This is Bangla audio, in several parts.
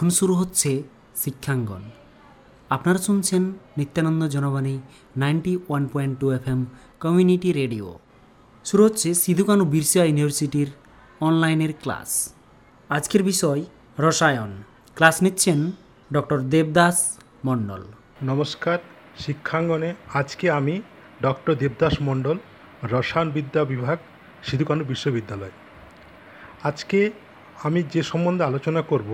এখন শুরু হচ্ছে শিক্ষাঙ্গন। আপনারা শুনছেন Nityananda Janabani ninety one point two F M community radio. শুরু হচ্ছে সিধুকানু বিরসা ইউনিভার্সিটির অনলাইনের ক্লাস। আজকের বিষয় রসায়ন। ক্লাস নিচ্ছেন ডক্টর দেবদাস মণ্ডল। নমস্কার, শিক্ষাঙ্গনে আজকে আমি ডক্টর দেবদাস মণ্ডল রসায়নবিদ্যা বিভাগ, সিধুকানু বিশ্ববিদ্যালয়। আজকে আমি যে সম্বন্ধে আলোচনা করব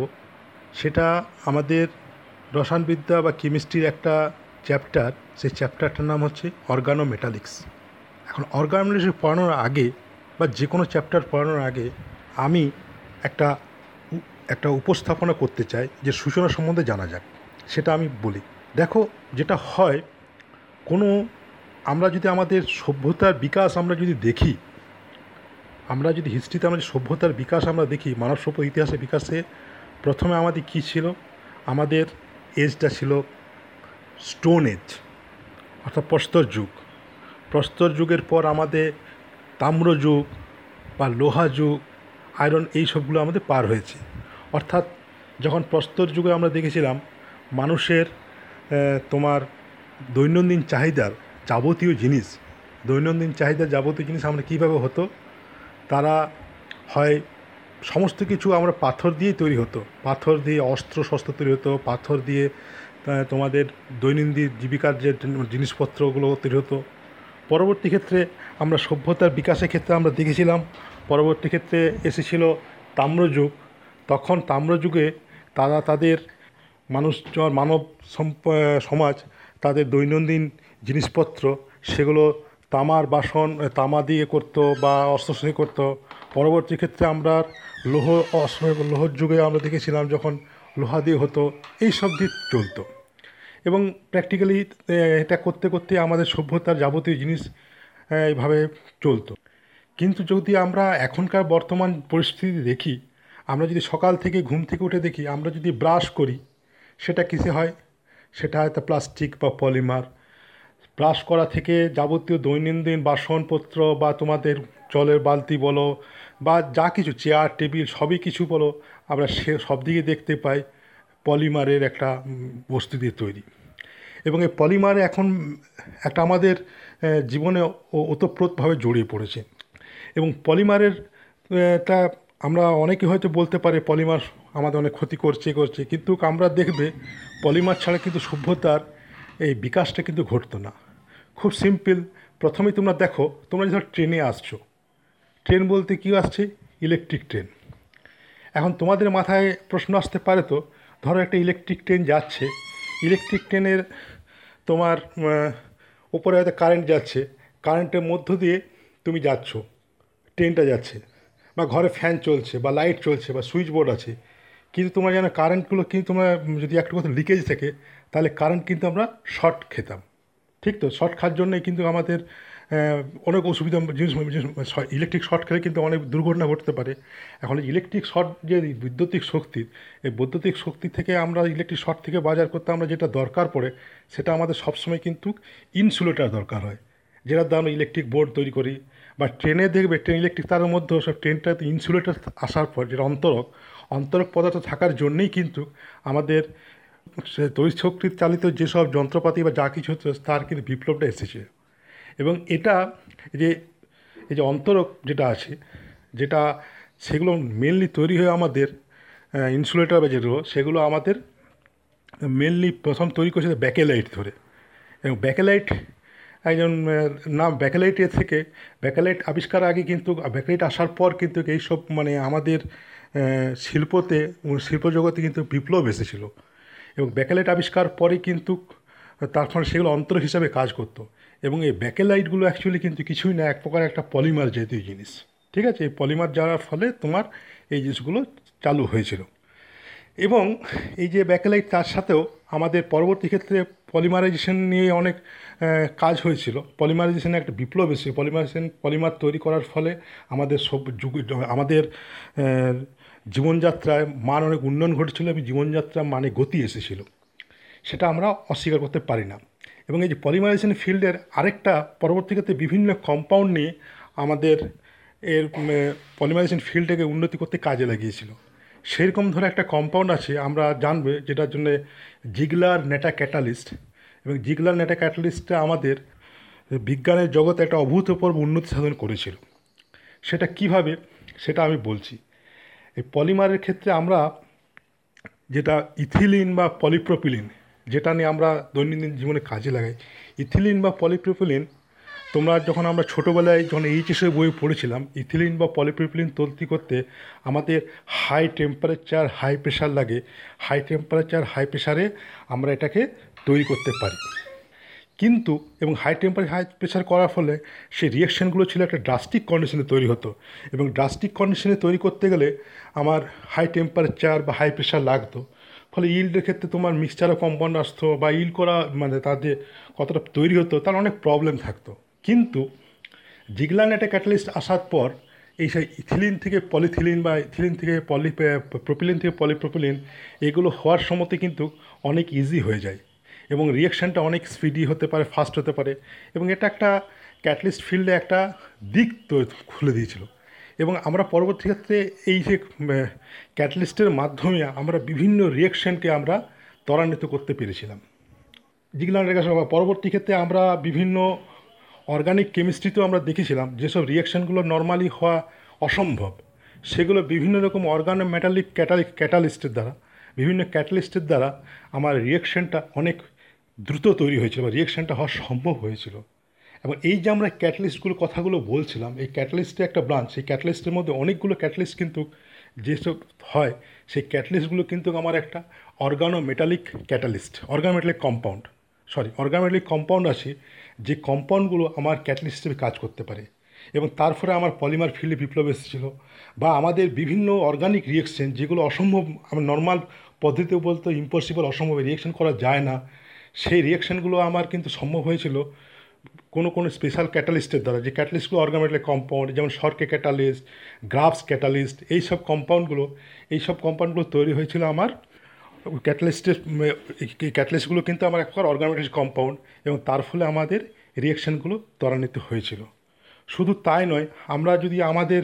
সেটা আমাদের রসায়নবিদ্যা বা কেমিস্ট্রির একটা চ্যাপ্টার সেই চ্যাপ্টারটার নাম হচ্ছে অর্গানো মেটালিক্স এখন অর্গানোমেটালিক্স পড়ানোর আগে বা যে কোনো চ্যাপ্টার পড়ানোর আগে আমি একটা একটা উপস্থাপনা করতে চাই যে সূচনা সম্বন্ধে জানা যাক। সেটা আমি বলি। দেখো, যেটা হয়, কোনো আমরা যদি আমাদের সভ্যতার বিকাশ আমরা যদি দেখি, আমরা যদি হিস্ট্রিতে আমাদের সভ্যতার বিকাশ আমরা দেখি মানব সভ্য ইতিহাসের বিকাশে প্রথমে আমাদের কী ছিল? আমাদের এজটা ছিল স্টোন এজ অর্থাৎ প্রস্তর যুগ। প্রস্তর যুগের পর আমাদের তাম্র যুগ বা লোহা যুগ আয়রন এই সবগুলো আমাদের পার হয়েছে। অর্থাৎ যখন প্রস্তর যুগে আমরা দেখেছিলাম, মানুষের তোমার দৈনন্দিন চাহিদার যাবতীয় জিনিস, দৈনন্দিন চাহিদার যাবতীয় জিনিস আমরা কীভাবে হতো? তারা হয় সমস্ত কিছু আমরা পাথর দিয়েই তৈরি হতো। পাথর দিয়ে অস্ত্র শস্ত্র তৈরি হতো, পাথর দিয়ে তোমাদের দৈনন্দিন জীবিকার যে জিনিসপত্রগুলো তৈরি হতো। পরবর্তী ক্ষেত্রে আমরা সভ্যতার বিকাশের ক্ষেত্রে আমরা দেখেছিলাম, পরবর্তী ক্ষেত্রে এসেছিল তাম্রযুগ। তখন তাম্রযুগে তারা তাদের মানুষ মানব সমাজ, তাদের দৈনন্দিন জিনিসপত্র, সেগুলো তামার বাসন, তামা দিয়ে করতো বা অস্ত্র করতো। পরবর্তী ক্ষেত্রে আমরা লোহ অস্ত্র লোহর যুগে আমরা দেখেছিলাম যখন লোহা দিয়ে হতো, এই সব দিয়ে চলতো। এবং প্র্যাকটিক্যালি এটা করতে করতে আমাদের সভ্যতার যাবতীয় জিনিস এইভাবে চলতো। কিন্তু যদি আমরা এখনকার বর্তমান পরিস্থিতি দেখি, আমরা যদি সকাল থেকে ঘুম থেকে উঠে দেখি, আমরা যদি ব্রাশ করি, সেটা কিসে হয়? সেটা হয়তো প্লাস্টিক বা পলিমার ব্রাশ করা থেকে যাবতীয় দৈনন্দিন বাসনপত্র বা তোমাদের জলের বালতি বলো বা যা কিছু চেয়ার টেবিল সবই কিছু বলো, আমরা সে সব দিকে দেখতে পাই পলিমারের একটা বস্তু দিয়ে তৈরি। এবং এই পলিমার এখন একটা আমাদের জীবনে ওতপ্রোতভাবে জড়িয়ে পড়েছে। এবং পলিমারের টা আমরা অনেকে হয়তো বলতে পারে পলিমার আমাদের অনেক ক্ষতি করছে করছে, কিন্তু আমরা দেখবে পলিমার ছাড়া কিন্তু সভ্যতার এই বিকাশটা কিন্তু ঘটতো না। খুব সিম্পল প্রথমেই তোমরা দেখো, তোমরা যখন ট্রেনে আসছো ট্রেন বলতে কী আসছে? Electric train. এখন তোমাদের মাথায় প্রশ্ন আসতে পারে তো, ধরো একটা ইলেকট্রিক ট্রেন যাচ্ছে, ইলেকট্রিক ট্রেনের তোমার ওপরে হয়তো কারেন্ট যাচ্ছে, কারেন্টের মধ্য দিয়ে তুমি যাচ্ছ, ট্রেনটা যাচ্ছে, বা ঘরে ফ্যান চলছে, বা লাইট চলছে, বা সুইচ বোর্ড আছে, কিন্তু তোমরা জানো কারেন্টগুলো, কিন্তু তোমরা যদি একটু কোথাও লিকেজ থাকে, তাহলে কারেন্ট কিন্তু আমরা শর্ট খেতাম। ঠিক তো? শর্ট খাওয়ার জন্যই কিন্তু আমাদের অনেক অসুবিধা জিনিস ইলেকট্রিক শর্ট খেলে কিন্তু অনেক দুর্ঘটনা ঘটতে পারে। এখন ইলেকট্রিক শর্ট যে বৈদ্যুতিক শক্তি, এই বৈদ্যুতিক শক্তি থেকে আমরা ইলেকট্রিক শর্ট থেকে বাজার করতে আমরা যেটা দরকার পড়ে, সেটা আমাদের সবসময় কিন্তু ইনসুলেটার দরকার হয়, যেটার দ্বারা আমরা ইলেকট্রিক বোর্ড তৈরি করি। বা ট্রেনে দেখবে, ট্রেন ইলেকট্রিক তারের মধ্যেও সব ট্রেনটাতে ইনসুলেটার আসার পর, যেটা অন্তরক অন্তরক পদার্থ থাকার জন্যেই কিন্তু আমাদের সে তড়িৎ শক্তির চালিত যেসব যন্ত্রপাতি বা যা কিছু হচ্ছে, তার কিন্তু বিপ্লবটা এসেছে। এবং এটা যে, এই যে অন্তরক যেটা আছে, যেটা সেগুলো মেনলি তৈরি হয়ে আমাদের ইনসুলেটর বা যেগুলো সেগুলো আমাদের মেনলি প্রথম তৈরি করেছে ব্যাকেলাইট ধরে। এবং ব্যাকেলাইট একজন নাম ব্যাকেলাইটের থেকে ব্যাকেলাইট আবিষ্কার আগে কিন্তু ব্যাকেলাইট আসার পর কিন্তু এইসব মানে আমাদের শিল্পতে শিল্প জগতে কিন্তু বিপ্লব এসেছিল। এবং ব্যাকেলাইট আবিষ্কার পরে কিন্তু তার ফলে সেগুলো অন্তর হিসাবে কাজ করতো। এবং এই ব্যাকেলাইটগুলো অ্যাকচুয়ালি কিন্তু কিছুই না, এক প্রকার একটা পলিমার জাতীয় জিনিস। ঠিক আছে? এই পলিমার যাওয়ার ফলে তোমার এই জিনিসগুলো চালু হয়েছিল। এবং এই যে ব্যাকেলাইট তার সাথেও আমাদের পরবর্তী ক্ষেত্রে পলিমারাইজেশন নিয়ে অনেক কাজ হয়েছিল। পলিমারাইজেশনে একটা বিপ্লব এসেছে। পলিমারাইজেশন পলিমার তৈরি করার ফলে আমাদের সব যুগ, আমাদের জীবনযাত্রায় মান অনেক উন্নয়ন ঘটেছিল এবং জীবনযাত্রা মানে গতি এসেছিল। সেটা আমরা অস্বীকার করতে পারি না। এবং এই যে পলিমারাইজেশন ফিল্ডের আরেকটা পরবর্তীতে বিভিন্ন কম্পাউন্ড নিয়ে আমাদের এর পলিমারাইজেশন ফিল্ডটাকে উন্নতি করতে কাজে লাগিয়েছিল। সেরকম ধরে একটা কম্পাউন্ড আছে, আমরা জানবে, যেটার জন্য জিগলার নেটা ক্যাটালিস্ট এবং জিগলার নেটা ক্যাটালিস্টটা আমাদের বিজ্ঞানের জগতে একটা অভূতপূর্ব উন্নতি সাধন করেছিল। সেটা কীভাবে, সেটা আমি বলছি। এই পলিমারের ক্ষেত্রে আমরা যেটা ইথিলিন বা পলিপ্রোপিলিন যেটা নিয়ে আমরা দৈনন্দিন জীবনে কাজে লাগাই। ইথিলিন বা পলিপ্রোপিলিন, তোমরা যখন আমরা ছোটোবেলায় যখন এইচএসের বই পড়েছিলাম, ইথিলিন বা পলিপ্রোপিলিন তৈরি করতে আমাদের হাই টেম্পারেচার হাই প্রেশার লাগে। হাই টেম্পারেচার হাই প্রেশারে আমরা এটাকে তৈরি করতে পারি। কিন্তু, এবং হাই টেম্পারেচার হাই প্রেশার করার ফলে সেই রিয়াকশানগুলো ছিল একটা ড্রাস্টিক কন্ডিশনে তৈরি হতো। এবং ড্রাস্টিক কন্ডিশনে তৈরি করতে গেলে আমার হাই টেম্পারেচার বা হাই প্রেশার লাগতো। ফলে ইল্ডের ক্ষেত্রে তোমার মিক্সচার অফ কম্পাউন্ড আসতো বা ইল করা মানে তার যে কতটা তৈরি হতো, তার অনেক প্রবলেম থাকতো। কিন্তু জিগলান একটা ক্যাটালিস্ট আসার পর এই সেই ইথিলিন থেকে পলিথিলিন বা ইথিলিন থেকে পলি প্রোপিলিন থেকে পলিপ্রোপিলিন এগুলো হওয়ার সময়তে কিন্তু অনেক ইজি হয়ে যায় এবং রিয়াকশানটা অনেক স্পিডি হতে পারে ফাস্ট হতে পারে এবং এটা একটা ক্যাটালিস্ট ফিল্ডে একটা দিক খুলে দিয়েছিল। এবং আমরা পরবর্তী ক্ষেত্রে এই যে ক্যাটালিস্টের মাধ্যমে আমরা বিভিন্ন রিয়াকশানকে আমরা ত্বরান্বিত করতে পেরেছিলাম। জিগলানের কাছে পরবর্তী ক্ষেত্রে আমরা বিভিন্ন অর্গানিক কেমিস্ট্রিতেও আমরা দেখেছিলাম, যেসব রিয়াকশানগুলো নর্মালি হওয়া অসম্ভব। সেগুলো বিভিন্ন রকম অর্গানো মেটালিক ক্যাটালিক ক্যাটালিস্টের দ্বারা, বিভিন্ন ক্যাটালিস্টের দ্বারা আমার রিয়াকশানটা অনেক দ্রুত তৈরি হয়েছিল বা রিয়াকশানটা হওয়া সম্ভব হয়েছিল। এবং এই যে আমরা ক্যাটালিস্টগুলো কথাগুলো বলছিলাম, এই ক্যাটালিস্টের একটা ব্রাঞ্চ সেই ক্যাটালিস্টের মধ্যে অনেকগুলো ক্যাটালিস্ট কিন্তু যেসব হয়, সেই ক্যাটালিস্টগুলো কিন্তু আমার একটা organometallic catalyst organometallic compound sorry organometallic compound আছে, যে কম্পাউন্ডগুলো আমার ক্যাটালিস্ট হিসেবে কাজ করতে পারে। এবং তার ফলে আমার পলিমার ফিল্ডে বিপ্লব এসেছিল বা আমাদের বিভিন্ন অর্গানিক রিয়েকশন যেগুলো অসম্ভব, আমার নর্মাল পদ্ধতিতে বলতে ইম্পসিবল অসম্ভব রিয়েকশন করা যায় না, সেই রিয়েকশনগুলো আমার কিন্তু সম্ভব হয়েছিল কোনো কোনো স্পেশাল ক্যাটালিস্টের দ্বারা, যে ক্যাটালিস্টগুলো অর্গামেটালিক কম্পাউন্ড যেমন সরকে ক্যাটালিস্ট গ্রাফস ক্যাটালিস্ট এই সব কম্পাউন্ডগুলো এই সব কম্পাউন্ডগুলো তৈরি হয়েছিল আমার ক্যাটালিস্টের ক্যাটালিস্টগুলো কিন্তু আমার এক প্রকার অর্গামেটিক কম্পাউন্ড এবং তার ফলে আমাদের রিয়াকশানগুলো ত্বরান্বিত হয়েছিল। শুধু তাই নয়, আমরা যদি আমাদের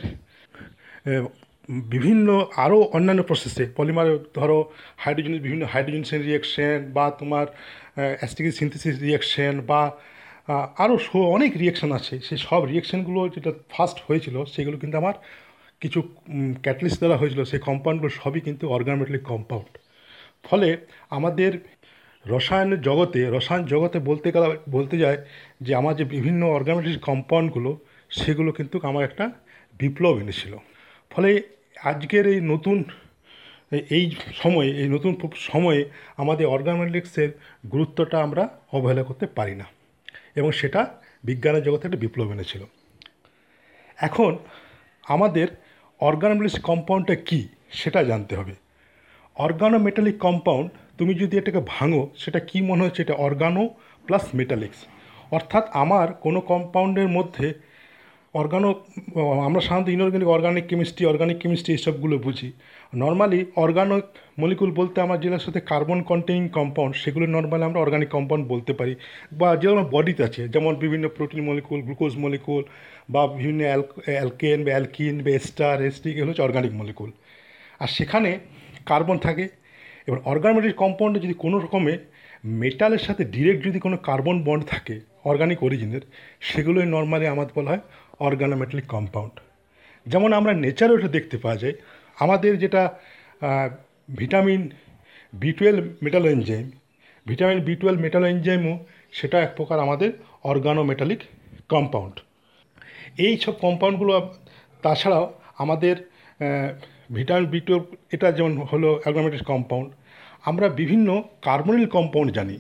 বিভিন্ন আরও অন্যান্য প্রসেসে পলিমার ধরো হাইড্রোজেন বিভিন্ন হাইড্রোজেন রিয়াকশন বা তোমার অ্যাস্টিক সিনথেসিস রিয়াকশন বা আরও অনেক রিয়াকশান আছে। সেই সব রিয়াকশানগুলো যেটা ফার্স্ট হয়েছিল, সেগুলো কিন্তু আমার কিছু ক্যাটালিস্ট দ্বারা হয়েছিল। সেই কম্পাউন্ডগুলো সবই কিন্তু অর্গানোমেটালিক কম্পাউন্ড ফলে আমাদের রসায়নের জগতে, রসায়ন জগতে বলতে গেলে, বলতে যায় যে আমার যে বিভিন্ন অর্গানোমেটিক কম্পাউন্ডগুলো সেগুলো কিন্তু আমার একটা বিপ্লব এনেছিল। ফলে আজকের এই নতুন, এই সময়ে, এই নতুন সময়ে আমাদের অর্গানোমেটিক্সের গুরুত্বটা আমরা অবহেলা করতে পারি না। এবং সেটা বিজ্ঞানের জগতে একটা বিপ্লব এনেছিল। এখন আমাদের অর্গানোমেটিক্স কম্পাউন্ডটা কী সেটা জানতে হবে। অর্গানোমেটালিক কম্পাউন্ড তুমি যদি এটাকে ভাঙো, সেটা কি মনে হচ্ছে? এটা অর্গানো প্লাস মেটালিক্স অর্থাৎ আমার কোনো কম্পাউন্ডের মধ্যে অর্গানো আমরা সাধারণত inorganic organic chemistry organic chemistry এইসবগুলো বুঝি। নর্মালি অর্গানিক মলিকুল বলতে আমার যেগুলোর সাথে কার্বন কন্টেনিং কম্পাউন্ড সেগুলো নর্মালি আমরা অর্গানিক কম্পাউন্ড বলতে পারি। বা যেগুলো আমার বডিতে আছে, যেমন বিভিন্ন প্রোটিন মলিকুল গ্লুকোজ মলিকুল বা বিভিন্ন অ্যালকেন বা অ্যালকিন বা এস্টার এস্টিক এগুলো হচ্ছে অর্গানিক মলিকুল আর সেখানে কার্বন থাকে। এবার অর্গানোমেটিক কম্পাউন্ডে যদি কোনো রকমে মেটালের সাথে ডিরেক্ট যদি কোনো কার্বন বন্ড থাকে অর্গানিক অরিজিনের সেগুলোই নর্মালি আমাদের বলা হয় অর্গানোমেটালিক কম্পাউন্ড যেমন আমরা নেচারে ওটা দেখতে পাওয়া যায় আমাদের যেটা vitamin B twelve metal enzyme vitamin B twelve metal এনজাইমও সেটা এক প্রকার আমাদের অর্গানোমেটালিক কম্পাউন্ড এই সব কম্পাউন্ডগুলো তাছাড়াও আমাদের ভিটামিন বি টুয়েলভ এটা যেমন হলো অ্যালগোমেটিক কম্পাউন্ড আমরা বিভিন্ন কার্বনিল কম্পাউন্ড জানি।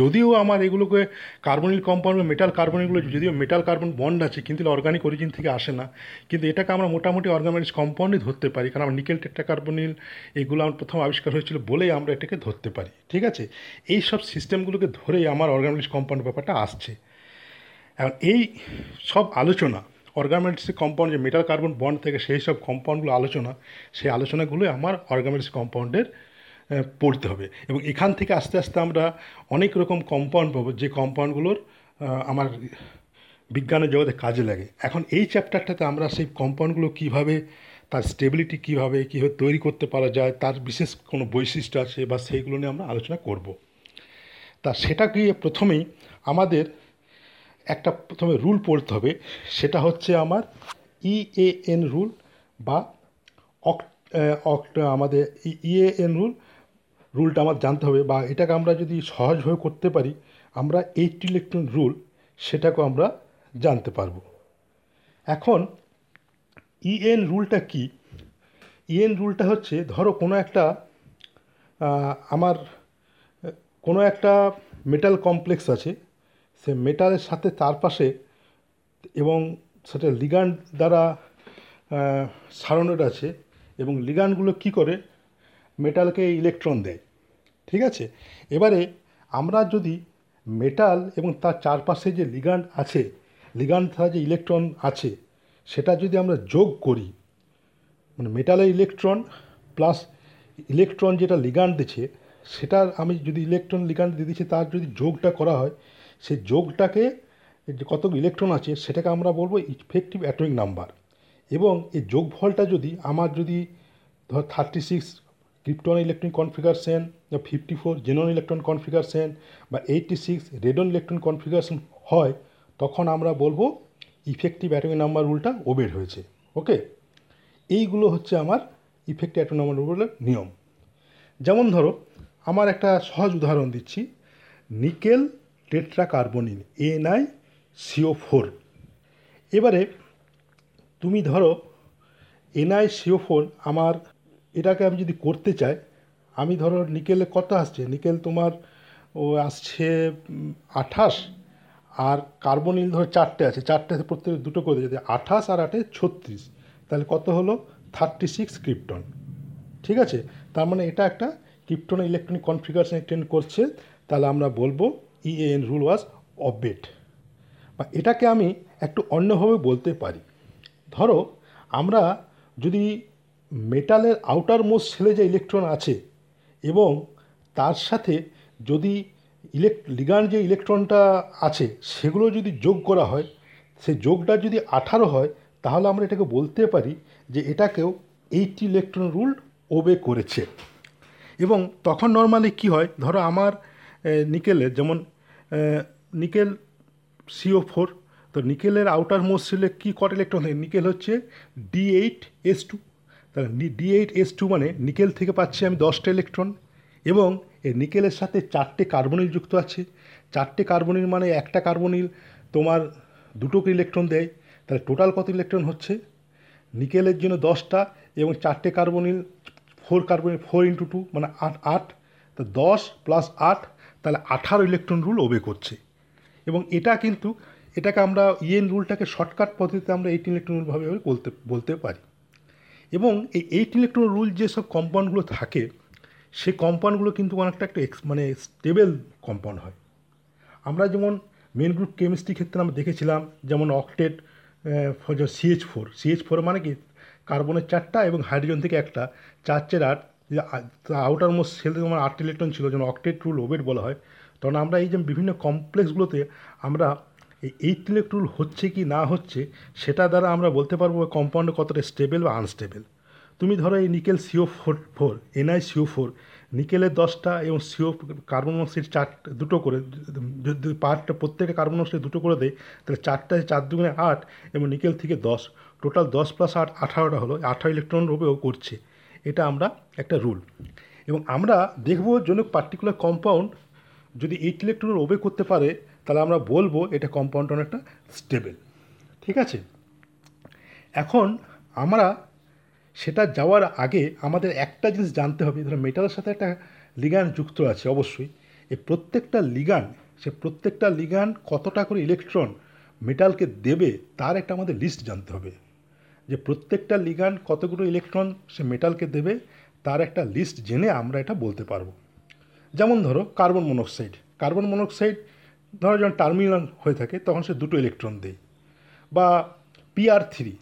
যদিও আমার এগুলোকে কার্বনিল কম্পাউন্ড মেটাল কার্বনিলগুলো যদিও মেটাল কার্বন বন্ড আছে, কিন্তু অর্গানিক অরিজিন থেকে আসে না। কিন্তু এটাকে আমরা মোটামুটি অর্গানিক কম্পাউন্ডই ধরতে পারি, কারণ আমরা নিকেল টেট্টা কার্বনিল এগুলো আমার প্রথম আবিষ্কার হয়েছিল বলেই আমরা এটাকে ধরতে পারি, ঠিক আছে? এই সব সিস্টেমগুলোকে ধরেই আমার অর্গানিক কম্পাউন্ড ব্যাপারটা আসছে। এখন এই সব আলোচনা অর্গামেন্টস কম্পাউন্ড যে মেটাল কার্বন বন্ড থেকে সেই সব কম্পাউন্ডগুলো আলোচনা, সেই আলোচনাগুলোই আমার অর্গামেন্টস কম্পাউন্ডের পড়তে হবে। এবং এখান থেকে আস্তে আস্তে আমরা অনেক রকম কম্পাউন্ড পাবো, যে কম্পাউন্ডগুলোর আমার বিজ্ঞানের জগতে কাজে লাগে। এখন এই চ্যাপ্টারটাতে আমরা সেই কম্পাউন্ডগুলো কীভাবে, তার স্টেবিলিটি কীভাবে কীভাবে তৈরি করতে পারা যায়, তার বিশেষ কোনো বৈশিষ্ট্য আছে বা সেইগুলো নিয়ে আমরা আলোচনা করব। তা সেটা গিয়ে প্রথমেই আমাদের একটা প্রথমে রুল পড়তে হবে, সেটা হচ্ছে আমার ইএএন রুল বা অক আমাদের ইএএন রুল রুলটা আমার জানতে হবে বা এটাকে আমরা যদি সহজভাবে করতে পারি, আমরা এইট ইলেকট্রন রুল সেটাকেও আমরা জানতে পারব। এখন ইএন রুলটা কি? ইএন রুলটা হচ্ছে, ধরো কোনো একটা আমার, কোনো একটা মেটাল কমপ্লেক্স আছে, সে মেটালের সাথে তার পাশে এবং সেটা লিগান দ্বারা সারাউন্ডেড আছে এবং লিগানগুলো কি করে? মেটালকে ইলেকট্রন দেয়। ঠিক আছে? এবারে আমরা যদি মেটাল এবং তার চারপাশে যে লিগান্ড আছে লিগান্ড ছাড়া যে ইলেকট্রন আছে, সেটা যদি আমরা যোগ করি মানে মেটালের ইলেকট্রন প্লাস ইলেকট্রন যেটা লিগান্ড দিচ্ছে, সেটার আমি যদি ইলেকট্রন লিগান্ড দিয়ে দিচ্ছি, তার যদি যোগটা করা হয়, সেই যোগটাকে যে কত ইলেকট্রন আছে, সেটাকে আমরা বলব ইফেক্টিভ অ্যাটমিক নাম্বার এবং এই যোগফলটা যদি আমার যদি ধর thirty six krypton electron configuration বা fifty four xenon electron configuration বা eighty six radon electron configuration হয়, তখন আমরা বলব ইফেক্টিভ অ্যাটমিক নাম্বার রুলটা ওবের হয়েছে। ওকে এইগুলো হচ্ছে আমার ইফেক্টিভ অ্যাটমিক নাম্বার রুলের নিয়ম। যেমন ধরো, আমার একটা সহজ উদাহরণ দিচ্ছি। Nickel tetra carbonyl NI CO four এবারে তুমি ধরো এনআই সিও ফোর আমার এটাকে আমি যদি করতে চাই, আমি ধরো নিকেলে কত আসছে? নিকেল তোমার, ও আসছে আঠাশ, আর কার্বনিল ধরো চারটে আছে। চারটে প্রত্যেক দুটো করে যদি আঠাশ আর আটে ছত্রিশ, তাহলে কত হলো? Thirty six krypton. ঠিক আছে? তার মানে এটা একটা ক্রিপ্টন ইলেকট্রনিক কনফিগারেশন এক্সটেন্ড করছে। তাহলে আমরা বলব ইএএন রুল ওয়াজ অববেট বা এটাকে আমি একটু অন্যভাবে বলতে পারি। ধরো, আমরা যদি মেটালের আউটার মোস্ট সেলে যে ইলেকট্রন আছে এবং তার সাথে যদি ইলেক লিগান্ড যে ইলেকট্রনটা আছে সেগুলো যদি যোগ করা হয় সেই যোগটা যদি আঠারো হয়, তাহলে আমরা এটাকে বলতে পারি যে এটাকেও এইটি ইলেকট্রন রুল ওবে করেছে। এবং তখন নর্মালি কি হয়? ধরো আমার নিকেলের যেমন নিকেল সিও ফোর তো নিকেলের আউটার মোস্ট সেলে কী কট ইলেকট্রন থাকে? নিকেল হচ্ছে ডি এইট এস টু তাহলে ডি এইট এস টু মানে নিকেল থেকে পাচ্ছি আমি দশটা ইলেকট্রন এবং এই নিকেলের সাথে চারটে কার্বনিল যুক্ত আছে। চারটে কার্বনিল মানে একটা কার্বনিল তোমার দুটো ইলেকট্রন দেয়। তাহলে টোটাল কত ইলেকট্রন হচ্ছে? নিকেলের জন্য দশটা, এবং চারটে carbonyl four carbonyl four into two মানে আট আট। তো দশ প্লাস আট, তাহলে আঠারো ইলেকট্রন রুল ওবে করছে। এবং এটা কিন্তু, এটাকে আমরা ইএন রুলটাকে শর্টকাট পদ্ধতিতে আমরা এইট ইলেকট্রন রুলভাবে বলতে বলতে পারি। এবং এই এইট ইলেকট্রন রুল যেসব কম্পাউন্ডগুলো থাকে সে কম্পাউন্ডগুলো কিন্তু অনেকটা একটা এক্স মানে স্টেবল কম্পাউন্ড হয়। আমরা যেমন মেন গ্রুপ কেমিস্ট্রি ক্ষেত্রে আমরা দেখেছিলাম, যেমন octet CH four CH four মানে কি? কার্বনের চারটা এবং হাইড্রোজেন থেকে একটা। চার চার আট। আউটার মোস্ট সেলে যেমন আট ইলেকট্রন ছিল, যেমন অকটেট রুল ওবেট বলা হয়। তখন আমরা এই যে বিভিন্ন কমপ্লেক্সগুলোতে আমরা এই এইট ইলেকট্রন হচ্ছে কি না হচ্ছে, সেটা দ্বারা আমরা বলতে পারব কম্পাউন্ড কতটা স্টেবল বা আনস্টেবল তুমি ধরো এই nickel CO four four NI CO four নিকেলের দশটা এবং সিও কার্বন মনোক্সাইড চার, দুটো করে, যদি পার্টটা প্রত্যেকে কার্বন মনোক্সাইড দুটো করে দেয়, তাহলে চারটায় চার দুগুণে আট এবং নিকেল থেকে দশ। টোটাল দশ প্লাস আট, আঠারোটা হলো, আঠারো ইলেকট্রন রূপেও করছে। এটা আমরা একটা রুল এবং আমরা দেখব জন্য পার্টিকুলার কম্পাউন্ড যদি এইট ইলেকট্রন ওবে করতে পারে তাহলে আমরা বলব এটা কম্পাউন্ড অনেকটা স্টেবল ঠিক আছে? এখন আমরা সেটা যাওয়ার আগে আমাদের একটা জিনিস জানতে হবে, ধরো মেটালের সাথে একটা লিগান যুক্ত আছে অবশ্যই। এই প্রত্যেকটা লিগান সে প্রত্যেকটা লিগান কতটা করে ইলেকট্রন মেটালকে দেবে তার একটা আমাদের লিস্ট জানতে হবে। যে প্রত্যেকটা লিগান কতগুলো ইলেকট্রন সে মেটালকে দেবে তার একটা লিস্ট জেনে আমরা এটা বলতে পারব। যেমন ধরো কার্বন মনোক্সাইড কার্বন মনোক্সাইড ধরো যখন টার্মিনাল হয়ে থাকে, তখন সে দুটো ইলেকট্রন দেয়। বা পিআর থ্রি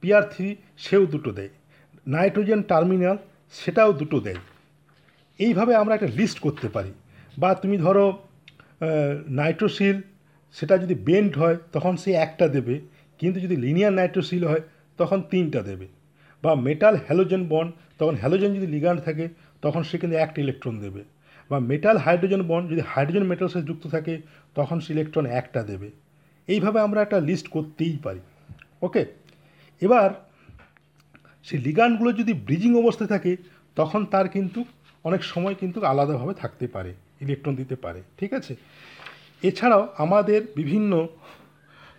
পিআর থ্রি সেও দুটো দেয়। নাইট্রোজেন টার্মিনাল সেটাও দুটো দেয়। এইভাবে আমরা একটা লিস্ট করতে পারি। বা তুমি ধরো নাইট্রোসিল সেটা যদি বেন্ড হয়, তখন সে একটা দেবে। কিন্তু যদি লিনিয়ার নাইট্রোসিল হয়, তখন তিনটা দেবে। বা মেটাল হ্যালোজেন বন্ড তখন হ্যালোজেন যদি লিগান্ড থাকে, তখন সে কিন্তু একটা ইলেকট্রন দেবে। বা মেটাল হাইড্রোজেন বন্ড যদি হাইড্রোজেন মেটাল সাথে যুক্ত থাকে, তখন সে ইলেকট্রন একটা দেবে। এইভাবে আমরা একটা লিস্ট করতেই পারি। ওকে এবার, সেই লিগানগুলো যদি ব্রিজিং অবস্থায় থাকে, তখন তার কিন্তু অনেক সময় কিন্তু আলাদাভাবে থাকতে পারে ইলেকট্রন দিতে পারে। ঠিক আছে? এছাড়াও আমাদের বিভিন্ন,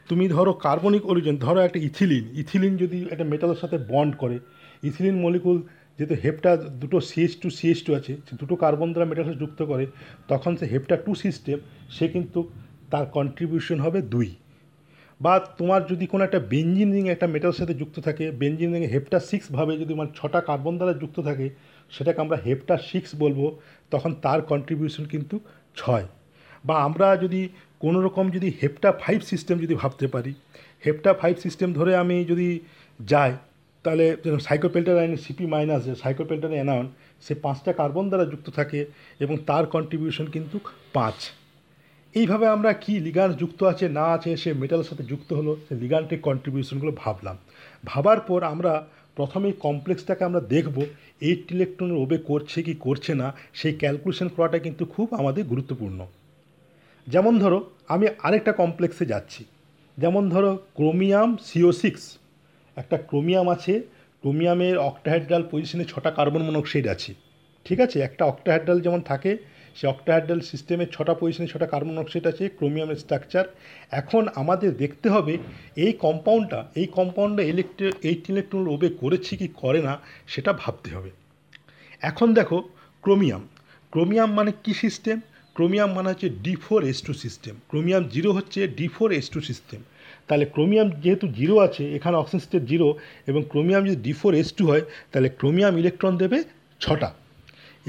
তুমি ধরো কার্বনিক অরিজিন ধরো একটা ইথিলিন ইথিলিন যদি একটা মেটালের সাথে বন্ড করে ইথিলিন মলিকুল যেহেতু হেপটা দুটো সিএস টু সিএস টু আছে দুটো কার্বন দ্বারা মেটালের সাথে যুক্ত করে, তখন সে হেপটা টু সিস্টেম সে কিন্তু তার কন্ট্রিবিউশন হবে দুই। বা তোমার যদি কোনো একটা বেঞ্জিন রিং একটা মেটালের সাথে যুক্ত থাকে বেঞ্জিন রিংয়ে হেপটা সিক্স ভাবে যদি মানে ছটা কার্বন দ্বারা যুক্ত থাকে, সেটাকে আমরা হেপটা সিক্স বলব, তখন তার কন্ট্রিবিউশন কিন্তু ছয়। বা আমরা যদি কোনো রকম যদি হেপটা ফাইভ সিস্টেম যদি ভাবতে পারি, হেপটা ফাইভ সিস্টেম ধরে আমি যদি যাই তাহলে সাইকোপেল্টারাইন সিপি মাইনাস যে সাইকোপেল্টারাইন অ্যানায়ন সে পাঁচটা কার্বন দ্বারা যুক্ত থাকে এবং তার কন্ট্রিবিউশন কিন্তু পাঁচ। এইভাবে আমরা কি লিগান যুক্ত আছে, না আছে, সে মেটালের সাথে যুক্ত হলো, সে লিগানটিক কন্ট্রিবিউশনগুলো ভাবলাম। ভাবার পর আমরা প্রথমে কমপ্লেক্সটাকে আমরা দেখব এইট ইলেকট্রনের ওবে করছে কি করছে না, সেই ক্যালকুলেশন করাটা কিন্তু খুব আমাদের গুরুত্বপূর্ণ। যেমন ধরো, আমি আরেকটা কমপ্লেক্সে যাচ্ছি। যেমন ধরো ক্রোমিয়াম সিও সিক্স একটা ক্রোমিয়াম আছে, ক্রোমিয়ামের অক্টাহাইড্রাল পজিশনে ছটা কার্বন মনোক্সাইড আছে। ঠিক আছে? একটা অক্টাহাইড্রাল যেমন থাকে সে অক্টাহাইড্রাল সিস্টেমের ছটা পজিশনে ছটা কার্বন মনোক্সাইড আছে ক্রোমিয়ামের স্ট্রাকচার এখন আমাদের দেখতে হবে এই কম্পাউন্ডটা এই কম্পাউন্ডটা ইলেকট্রো এইট ইলেকট্রন ওবে করেছে কি করে না, সেটা ভাবতে হবে। এখন দেখো, ক্রোমিয়াম। ক্রোমিয়াম মানে কি সিস্টেম ক্রোমিয়াম মানে হচ্ছে D four S two system chromium zero হচ্ছে D four S two system তাহলে ক্রোমিয়াম যেহেতু জিরো আছে, এখানে অক্সিজেন স্টেট জিরো এবং ক্রোমিয়াম যদি ডি ফোর এস টু হয়, তাহলে ক্রোমিয়াম ইলেকট্রন দেবে ছটা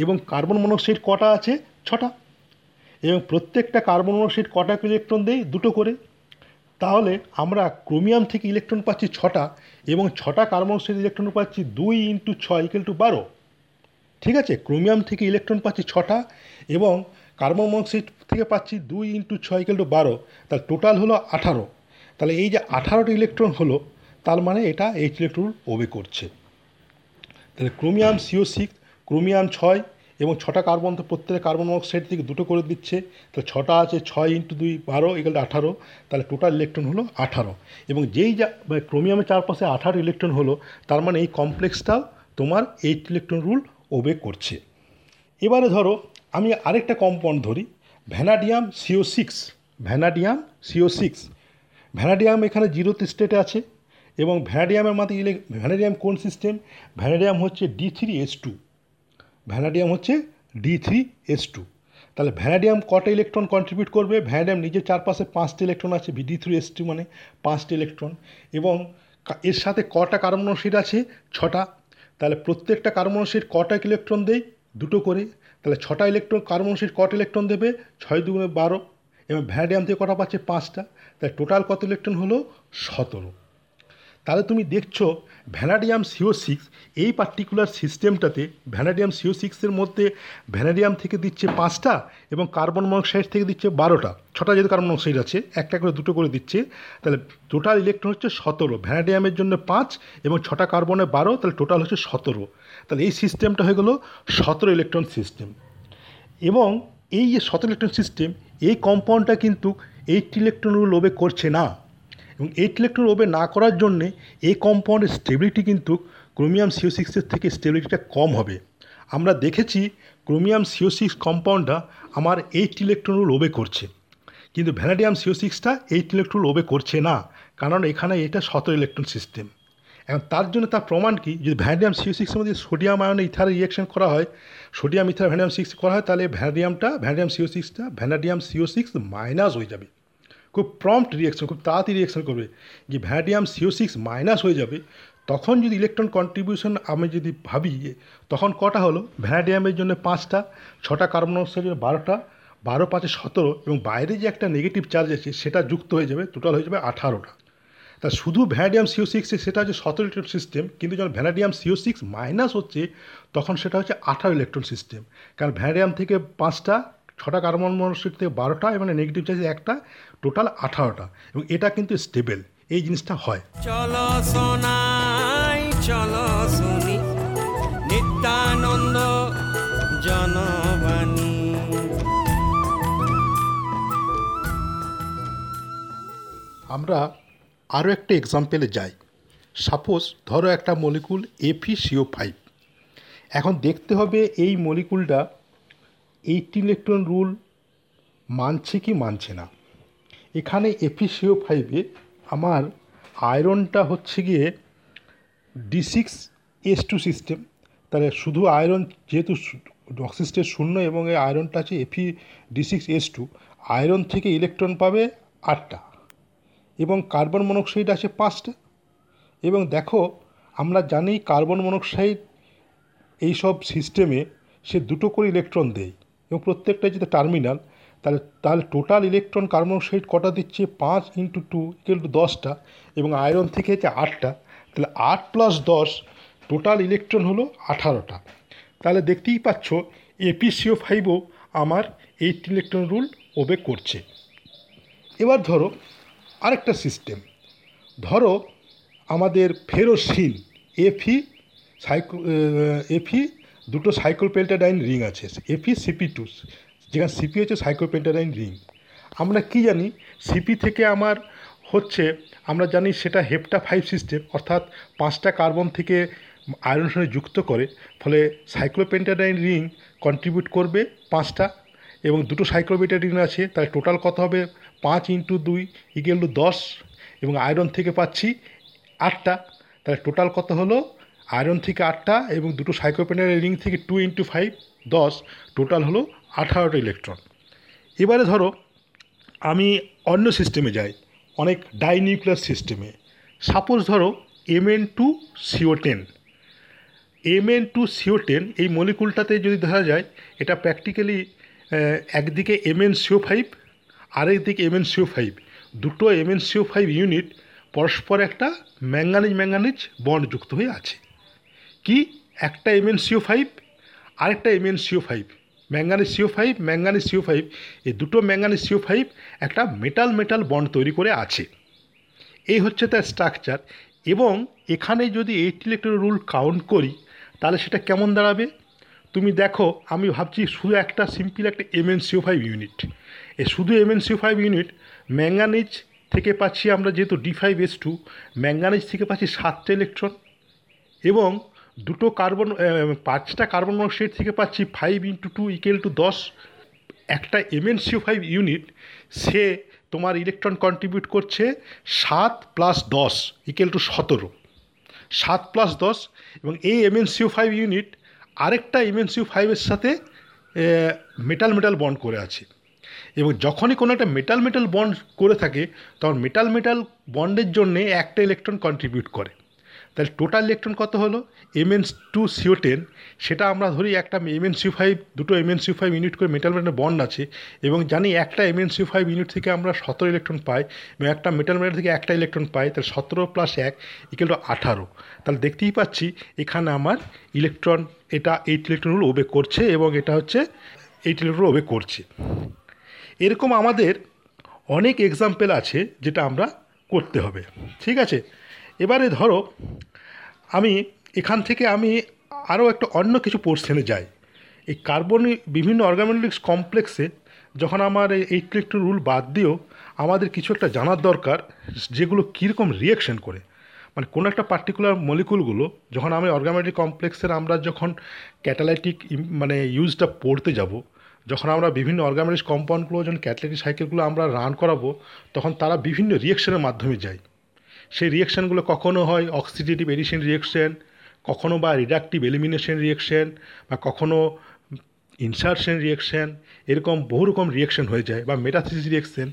এবং কার্বন মনোক্সাইড কটা আছে? ছটা এবং প্রত্যেকটা কার্বন মনোক্সাইড কটা ইলেকট্রন দেয়? দুটো করে। তাহলে আমরা ক্রোমিয়াম থেকে ইলেকট্রন পাচ্ছি ছটা এবং ছটা কার্বন মনোক্সাইড ইলেকট্রন পাচ্ছি দুই ইন্টু ছয় ইকুয়াল টু বারো। ঠিক আছে? ক্রোমিয়াম থেকে ইলেকট্রন পাচ্ছি ছটা এবং কার্বন মনোক্সাইড থেকে পাচ্ছি দুই ইন্টু ছয় ইকুয়াল টু বারো। তাহলে টোটাল হলো আঠারো। তাহলে এই যে আঠারোটি ইলেকট্রন হলো, তার মানে এটা এইট ইলেকট্রন ওবে করছে। তাহলে ক্রোমিয়াম সিও সিক্স ক্রোমিয়াম ছয় এবং ছটা কার্বন তো প্রত্যেক কার্বন অক্সাইড থেকে দুটো করে দিচ্ছে। তাহলে ছটা আছে ছয় ইন্টু দুই বারো এগুলো আঠারো, তাহলে টোটাল ইলেকট্রন হলো আঠারো। এবং যেই যা ক্রোমিয়ামের চারপাশে আঠারো ইলেকট্রন হলো, তার মানে এই কমপ্লেক্সটাও তোমার এইট ইলেকট্রন রুল ওবে করছে। এবারে ধরো, আমি আরেকটা কম্পাউন্ড ধরি vanadium CO six vanadium CO six vanadium এখানে জিরোতে স্টেটে আছে এবং ভ্যানাডিয়ামের মাঝে ইলে ভ্যানাডিয়াম কোন সিস্টেম ভ্যানাডিয়াম হচ্ছে D three S two vanadium হচ্ছে ডি থ্রি এস টু তাহলে ভ্যানাডিয়াম কটা ইলেকট্রন কন্ট্রিবিউট করবে? ভ্যানাডিয়াম নিজের চারপাশে পাঁচটি ইলেকট্রন আছে ডি থ্রি এস টু মানে পাঁচটি ইলেকট্রন এবং এর সাথে কটা কার্বনোসিড আছে? ছটা। তাহলে প্রত্যেকটা কার্বনোসিড কটা ইলেকট্রন দেয়? দুটো করে। তাহলে ছটা ইলেকট্রন কার্বনোসিড কটা ইলেকট্রন দেবে? ছয় দুগুণে বারো। এবং ভ্যানাডিয়াম থেকে কটা পাচ্ছে? পাঁচটা। তাহলে টোটাল কত ইলেকট্রন হলো? সতেরো। তাহলে তুমি দেখছ ভ্যানাডিয়াম সিও সিক্স এই পার্টিকুলার সিস্টেমটাতে ভ্যানাডিয়াম সিও সিক্সের মধ্যে ভ্যানাডিয়াম থেকে দিচ্ছে পাঁচটা এবং কার্বন মনোক্সাইড থেকে দিচ্ছে বারোটা। ছটা যেহেতু কার্বন মনোক্সাইড আছে, একটা করে দুটো করে দিচ্ছে, তাহলে টোটাল ইলেকট্রন হচ্ছে সতেরো। ভ্যানাডিয়ামের জন্য পাঁচ এবং ছটা কার্বনে বারো, তাহলে টোটাল হচ্ছে সতেরো। তাহলে এই সিস্টেমটা হয়ে গেলো সতেরো ইলেকট্রন সিস্টেম এবং এই যে সতেরো ইলেকট্রন সিস্টেম এই কম্পাউন্ডটা কিন্তু এইট ইলেকট্রন লোবে করছে না। এবং এইট ইলেকট্রন লোবে না করার জন্যে এই কম্পাউন্ডের স্টেবিলিটি কিন্তু ক্রোমিয়াম সিও সিক্সের থেকে স্টেবিলিটিটা কম হবে। আমরা দেখেছি ক্রোমিয়াম সিও সিক্স কম্পাউন্ডটা আমার এইট ইলেকট্রন লোবে করছে। কিন্তু ভ্যানাডিয়াম সিও সিক্সটা এইট ইলেকট্রন লোবে করছে না, কারণ এখানে এটা সতেরো ইলেকট্রন সিস্টেম এখন তার জন্য তার প্রমাণ কি? যদি ভ্যানাডিয়াম সিও সিক্সের মধ্যে সোডিয়াম আয়নে ইথার রিয়েকশন করা হয় সোডিয়াম ইথার ভ্যানাডিয়াম সিক্স করা হয়, তাহলে ভ্যানাডিয়ামটা ভ্যানাডিয়াম সিও সিক্সটা ভ্যানাডিয়াম সিও সিক্স মাইনাস হয়ে যাবে। খুব প্রম্পট রিয়েকশন খুব তাড়াতাড়ি রিয়েকশন করবে। যে ভ্যানাডিয়াম সিও সিক্স মাইনাস হয়ে যাবে, তখন যদি ইলেকট্রন কন্ট্রিবিউশন আমি যদি ভাবি যে তখন কটা হলো? ভ্যানাডিয়ামের জন্য পাঁচটা, ছটা কার্বন অক্সাইডের বারোটা, বারো পাঁচে সতেরো, এবং বাইরে যে একটা নেগেটিভ চার্জ আছে, সেটা যুক্ত হয়ে যাবে টোটাল হয়ে যাবে আঠারোটা। তা শুধু ভ্যানাডিয়াম সিও সিক্সে সেটা হচ্ছে সতেরো ইলেকট্রন সিস্টেম কিন্তু যখন ভ্যানাডিয়াম সিও সিক্স মাইনাস হচ্ছে, তখন সেটা হচ্ছে আঠারো ইলেকট্রন সিস্টেম কারণ ভ্যানাডিয়াম থেকে পাঁচটা, ছটা কার্বন মনোক্সাইড থেকে বারোটা, এবং নেগেটিভ চার্জ একটা টোটাল আঠারোটা। এবং এটা কিন্তু স্টেবল এই জিনিসটা হয়। চলো সোনাই চলো শুনি নিত্যানন্দ জনবাণী। আমরা আরও একটা এক্সাম্পলে যাই। সাপোজ ধরো একটা মলিকুল এফি সিও ফাইভ এখন দেখতে হবে এই মলিকুলটা এইটি ইলেকট্রন রুল মানছে কি মানছে না। এখানে এফি সিও ফাইভে আমার আয়রনটা হচ্ছে গিয়ে D six S two system তাহলে শুধু আয়রন যেহেতু অক্সিস্টের শূন্য এবং এই আয়রনটা আছে এফি D six S two iron থেকে ইলেকট্রন পাবে আটটা এবং কার্বন মনোক্সাইড আছে পাঁচটা। এবং দেখো, আমরা জানি কার্বন মনোক্সাইড এইসব সিস্টেমে সে দুটো করে ইলেকট্রন দেয় এবং প্রত্যেকটা যেটা টার্মিনাল তাহলে তাহলে টোটাল ইলেকট্রন কার্বন মনোক্সাইড কটা দিচ্ছে? পাঁচ ইন্টু টু ইকুয়াল টু দশটা এবং আয়রন থেকে হচ্ছে আটটা। তাহলে আট প্লাস দশ টোটাল ইলেকট্রন হলো আঠারোটা। তাহলে দেখতেই পাচ্ছ এপিসিও ফাইভও আমার এইট ইলেকট্রন রুল ওবে করছে। এবার ধরো, আরেকটা সিস্টেম ধরো, আমাদের ফেরোসিন এফি সাইকো এফি দুটো সাইক্লোপেন্টাডাইন রিং আছে এফি সিপি টু যেখানে সিপি হচ্ছে সাইক্লোপেন্টাডাইন রিং। আমরা কি জানি সিপি থেকে আমার হচ্ছে, আমরা জানি সেটা হেপটা ফাইভ সিস্টেম, অর্থাৎ পাঁচটা কার্বন থেকে আয়রন সঙ্গে যুক্ত করে, ফলে সাইক্লোপেন্টাডাইন রিং কন্ট্রিবিউট করবে পাঁচটা, এবং দুটো সাইক্লোপেন্টাডাইন রিং আছে তাহলে টোটাল কত হবে? পাঁচ ইন্টু দুই ইকুয়াল টু দশ, এবং আয়রন থেকে পাচ্ছি আটটা তাহলে টোটাল কত হলো? আয়রন থেকে আটটা, এবং দুটো সাইক্লোপেন্টাডাইন রিং থেকে টু ইন্টু ফাইভ দশ টোটাল হলো আঠারোটা ইলেকট্রন এবারে ধরো, আমি অন্য সিস্টেমে যাই, অনেক ডাইনিউক্লিয়ার সিস্টেমে সাপোজ ধরো M N two CO ten M N two CO ten এই মলিকুলটাতে যদি ধরা যায়, এটা প্র্যাকটিক্যালি একদিকে এম এন সিও ফাইভ আরেকদিকে এম এন সিও ফাইভ দুটো M N CO five unit পরস্পর একটা ম্যাঙ্গানিজ ম্যাঙ্গানিজ বন্ড যুক্ত হয়ে আছে। কি? একটা এম এন সিও ফাইভ আরেকটা M N CO five manganese CO five manganese CO five এই দুটো ম্যাঙ্গানিজ সিও ফাইভ একটা মেটাল মেটাল বন্ড তৈরি করে আছে। এই হচ্ছে তার স্ট্রাকচার এবং এখানে যদি এইট ইলেকট্রন রুল কাউন্ট করি, তাহলে সেটা কেমন দাঁড়াবে? তুমি দেখো, আমি ভাবছি শুধু একটা সিম্পল একটা এমএনসিও ফাইভ ইউনিট এ শুধু এমএনসিও ফাইভ ইউনিট ম্যাঙ্গানিজ থেকে পাচ্ছি আমরা যেহেতু D five S two manganese থেকে পাচ্ছি সাতটা ইলেকট্রন এবং দুটো কার্বন পাঁচটা কার্বন মনোক্সাইড থেকে পাচ্ছি five into two equal to দশ। একটা এমএনসিও ফাইভ ইউনিট সে তোমার ইলেকট্রন কন্ট্রিবিউট করছে সাত প্লাস দশ ইকুয়াল টু সতেরো। সাত প্লাস দশ এবং এই এমএনসিও ফাইভ ইউনিট আরেকটা এমএনসিও ফাইভের সাথে মেটাল মেটাল বন্ড করে আছে। এবং যখনই কোনো একটা মেটাল মেটাল বন্ড করে থাকে, তখন মেটাল মেটাল বন্ডের জন্যে একটা ইলেকট্রন কন্ট্রিবিউট করে। তাহলে টোটাল ইলেকট্রন কত হলো? এমএন টু সিও টেন সেটা আমরা ধরি একটা এমএন সি ফাইভ দুটো এমএন সি ফাইভ ইউনিট করে মেটাল মেটাল বন্ড আছে, এবং জানি একটা এমএন সি ফাইভ ইউনিট থেকে আমরা সতেরো ইলেকট্রন পাই, এবং একটা মেটাল মেটাল থেকে একটা ইলেকট্রন পাই, তাহলে সতেরো প্লাস এক ইকুয়াল টু আঠারো। তাহলে দেখতেই পাচ্ছি এখানে আমার ইলেকট্রন এটা এইট ইলেকট্রন রুল ওবে করছে, এবং এটা হচ্ছে এইট ইলেকট্রন ওবে করছে। এরকম আমাদের অনেক এক্সাম্পল আছে, যেটা আমরা করতে হবে। ঠিক আছে? এবারে ধরো, আমি এখান থেকে আমি আরও একটা অন্য কিছু পোর্শনে যাই। এই কার্বনি বিভিন্ন অর্গানোলিক্স কমপ্লেক্সে যখন আমার এই ইলেকট্রন রুল বাদ দিয়েও আমাদের কিছু একটা জানার দরকার, যেগুলো কীরকম রিয়াকশন করে। মানে কোনো একটা পার্টিকুলার মলিকুলগুলো যখন আমি অর্গামেটিক কমপ্লেক্সের আমরা যখন ক্যাটালাইটিক মানে ইউজটা পড়তে যাব, যখন আমরা বিভিন্ন অর্গামেটিক কম্পাউন্ডগুলো যখন ক্যাটালাইটিক সাইকেলগুলো আমরা রান করাবো, তখন তারা বিভিন্ন রিয়াকশনের মাধ্যমে যায়। সেই রিয়েকশানগুলো কখনো হয় অক্সিডেটিভ এডিশন রিয়াকশন কখনো বা রিডাকটিভ এলিমিনেশন রিয়াকশন বা কখনো ইনসার্শন রিয়াকশন এরকম বহু রকম রিয়াকশন হয়ে যায় বা মেটাথিস রিয়াকশন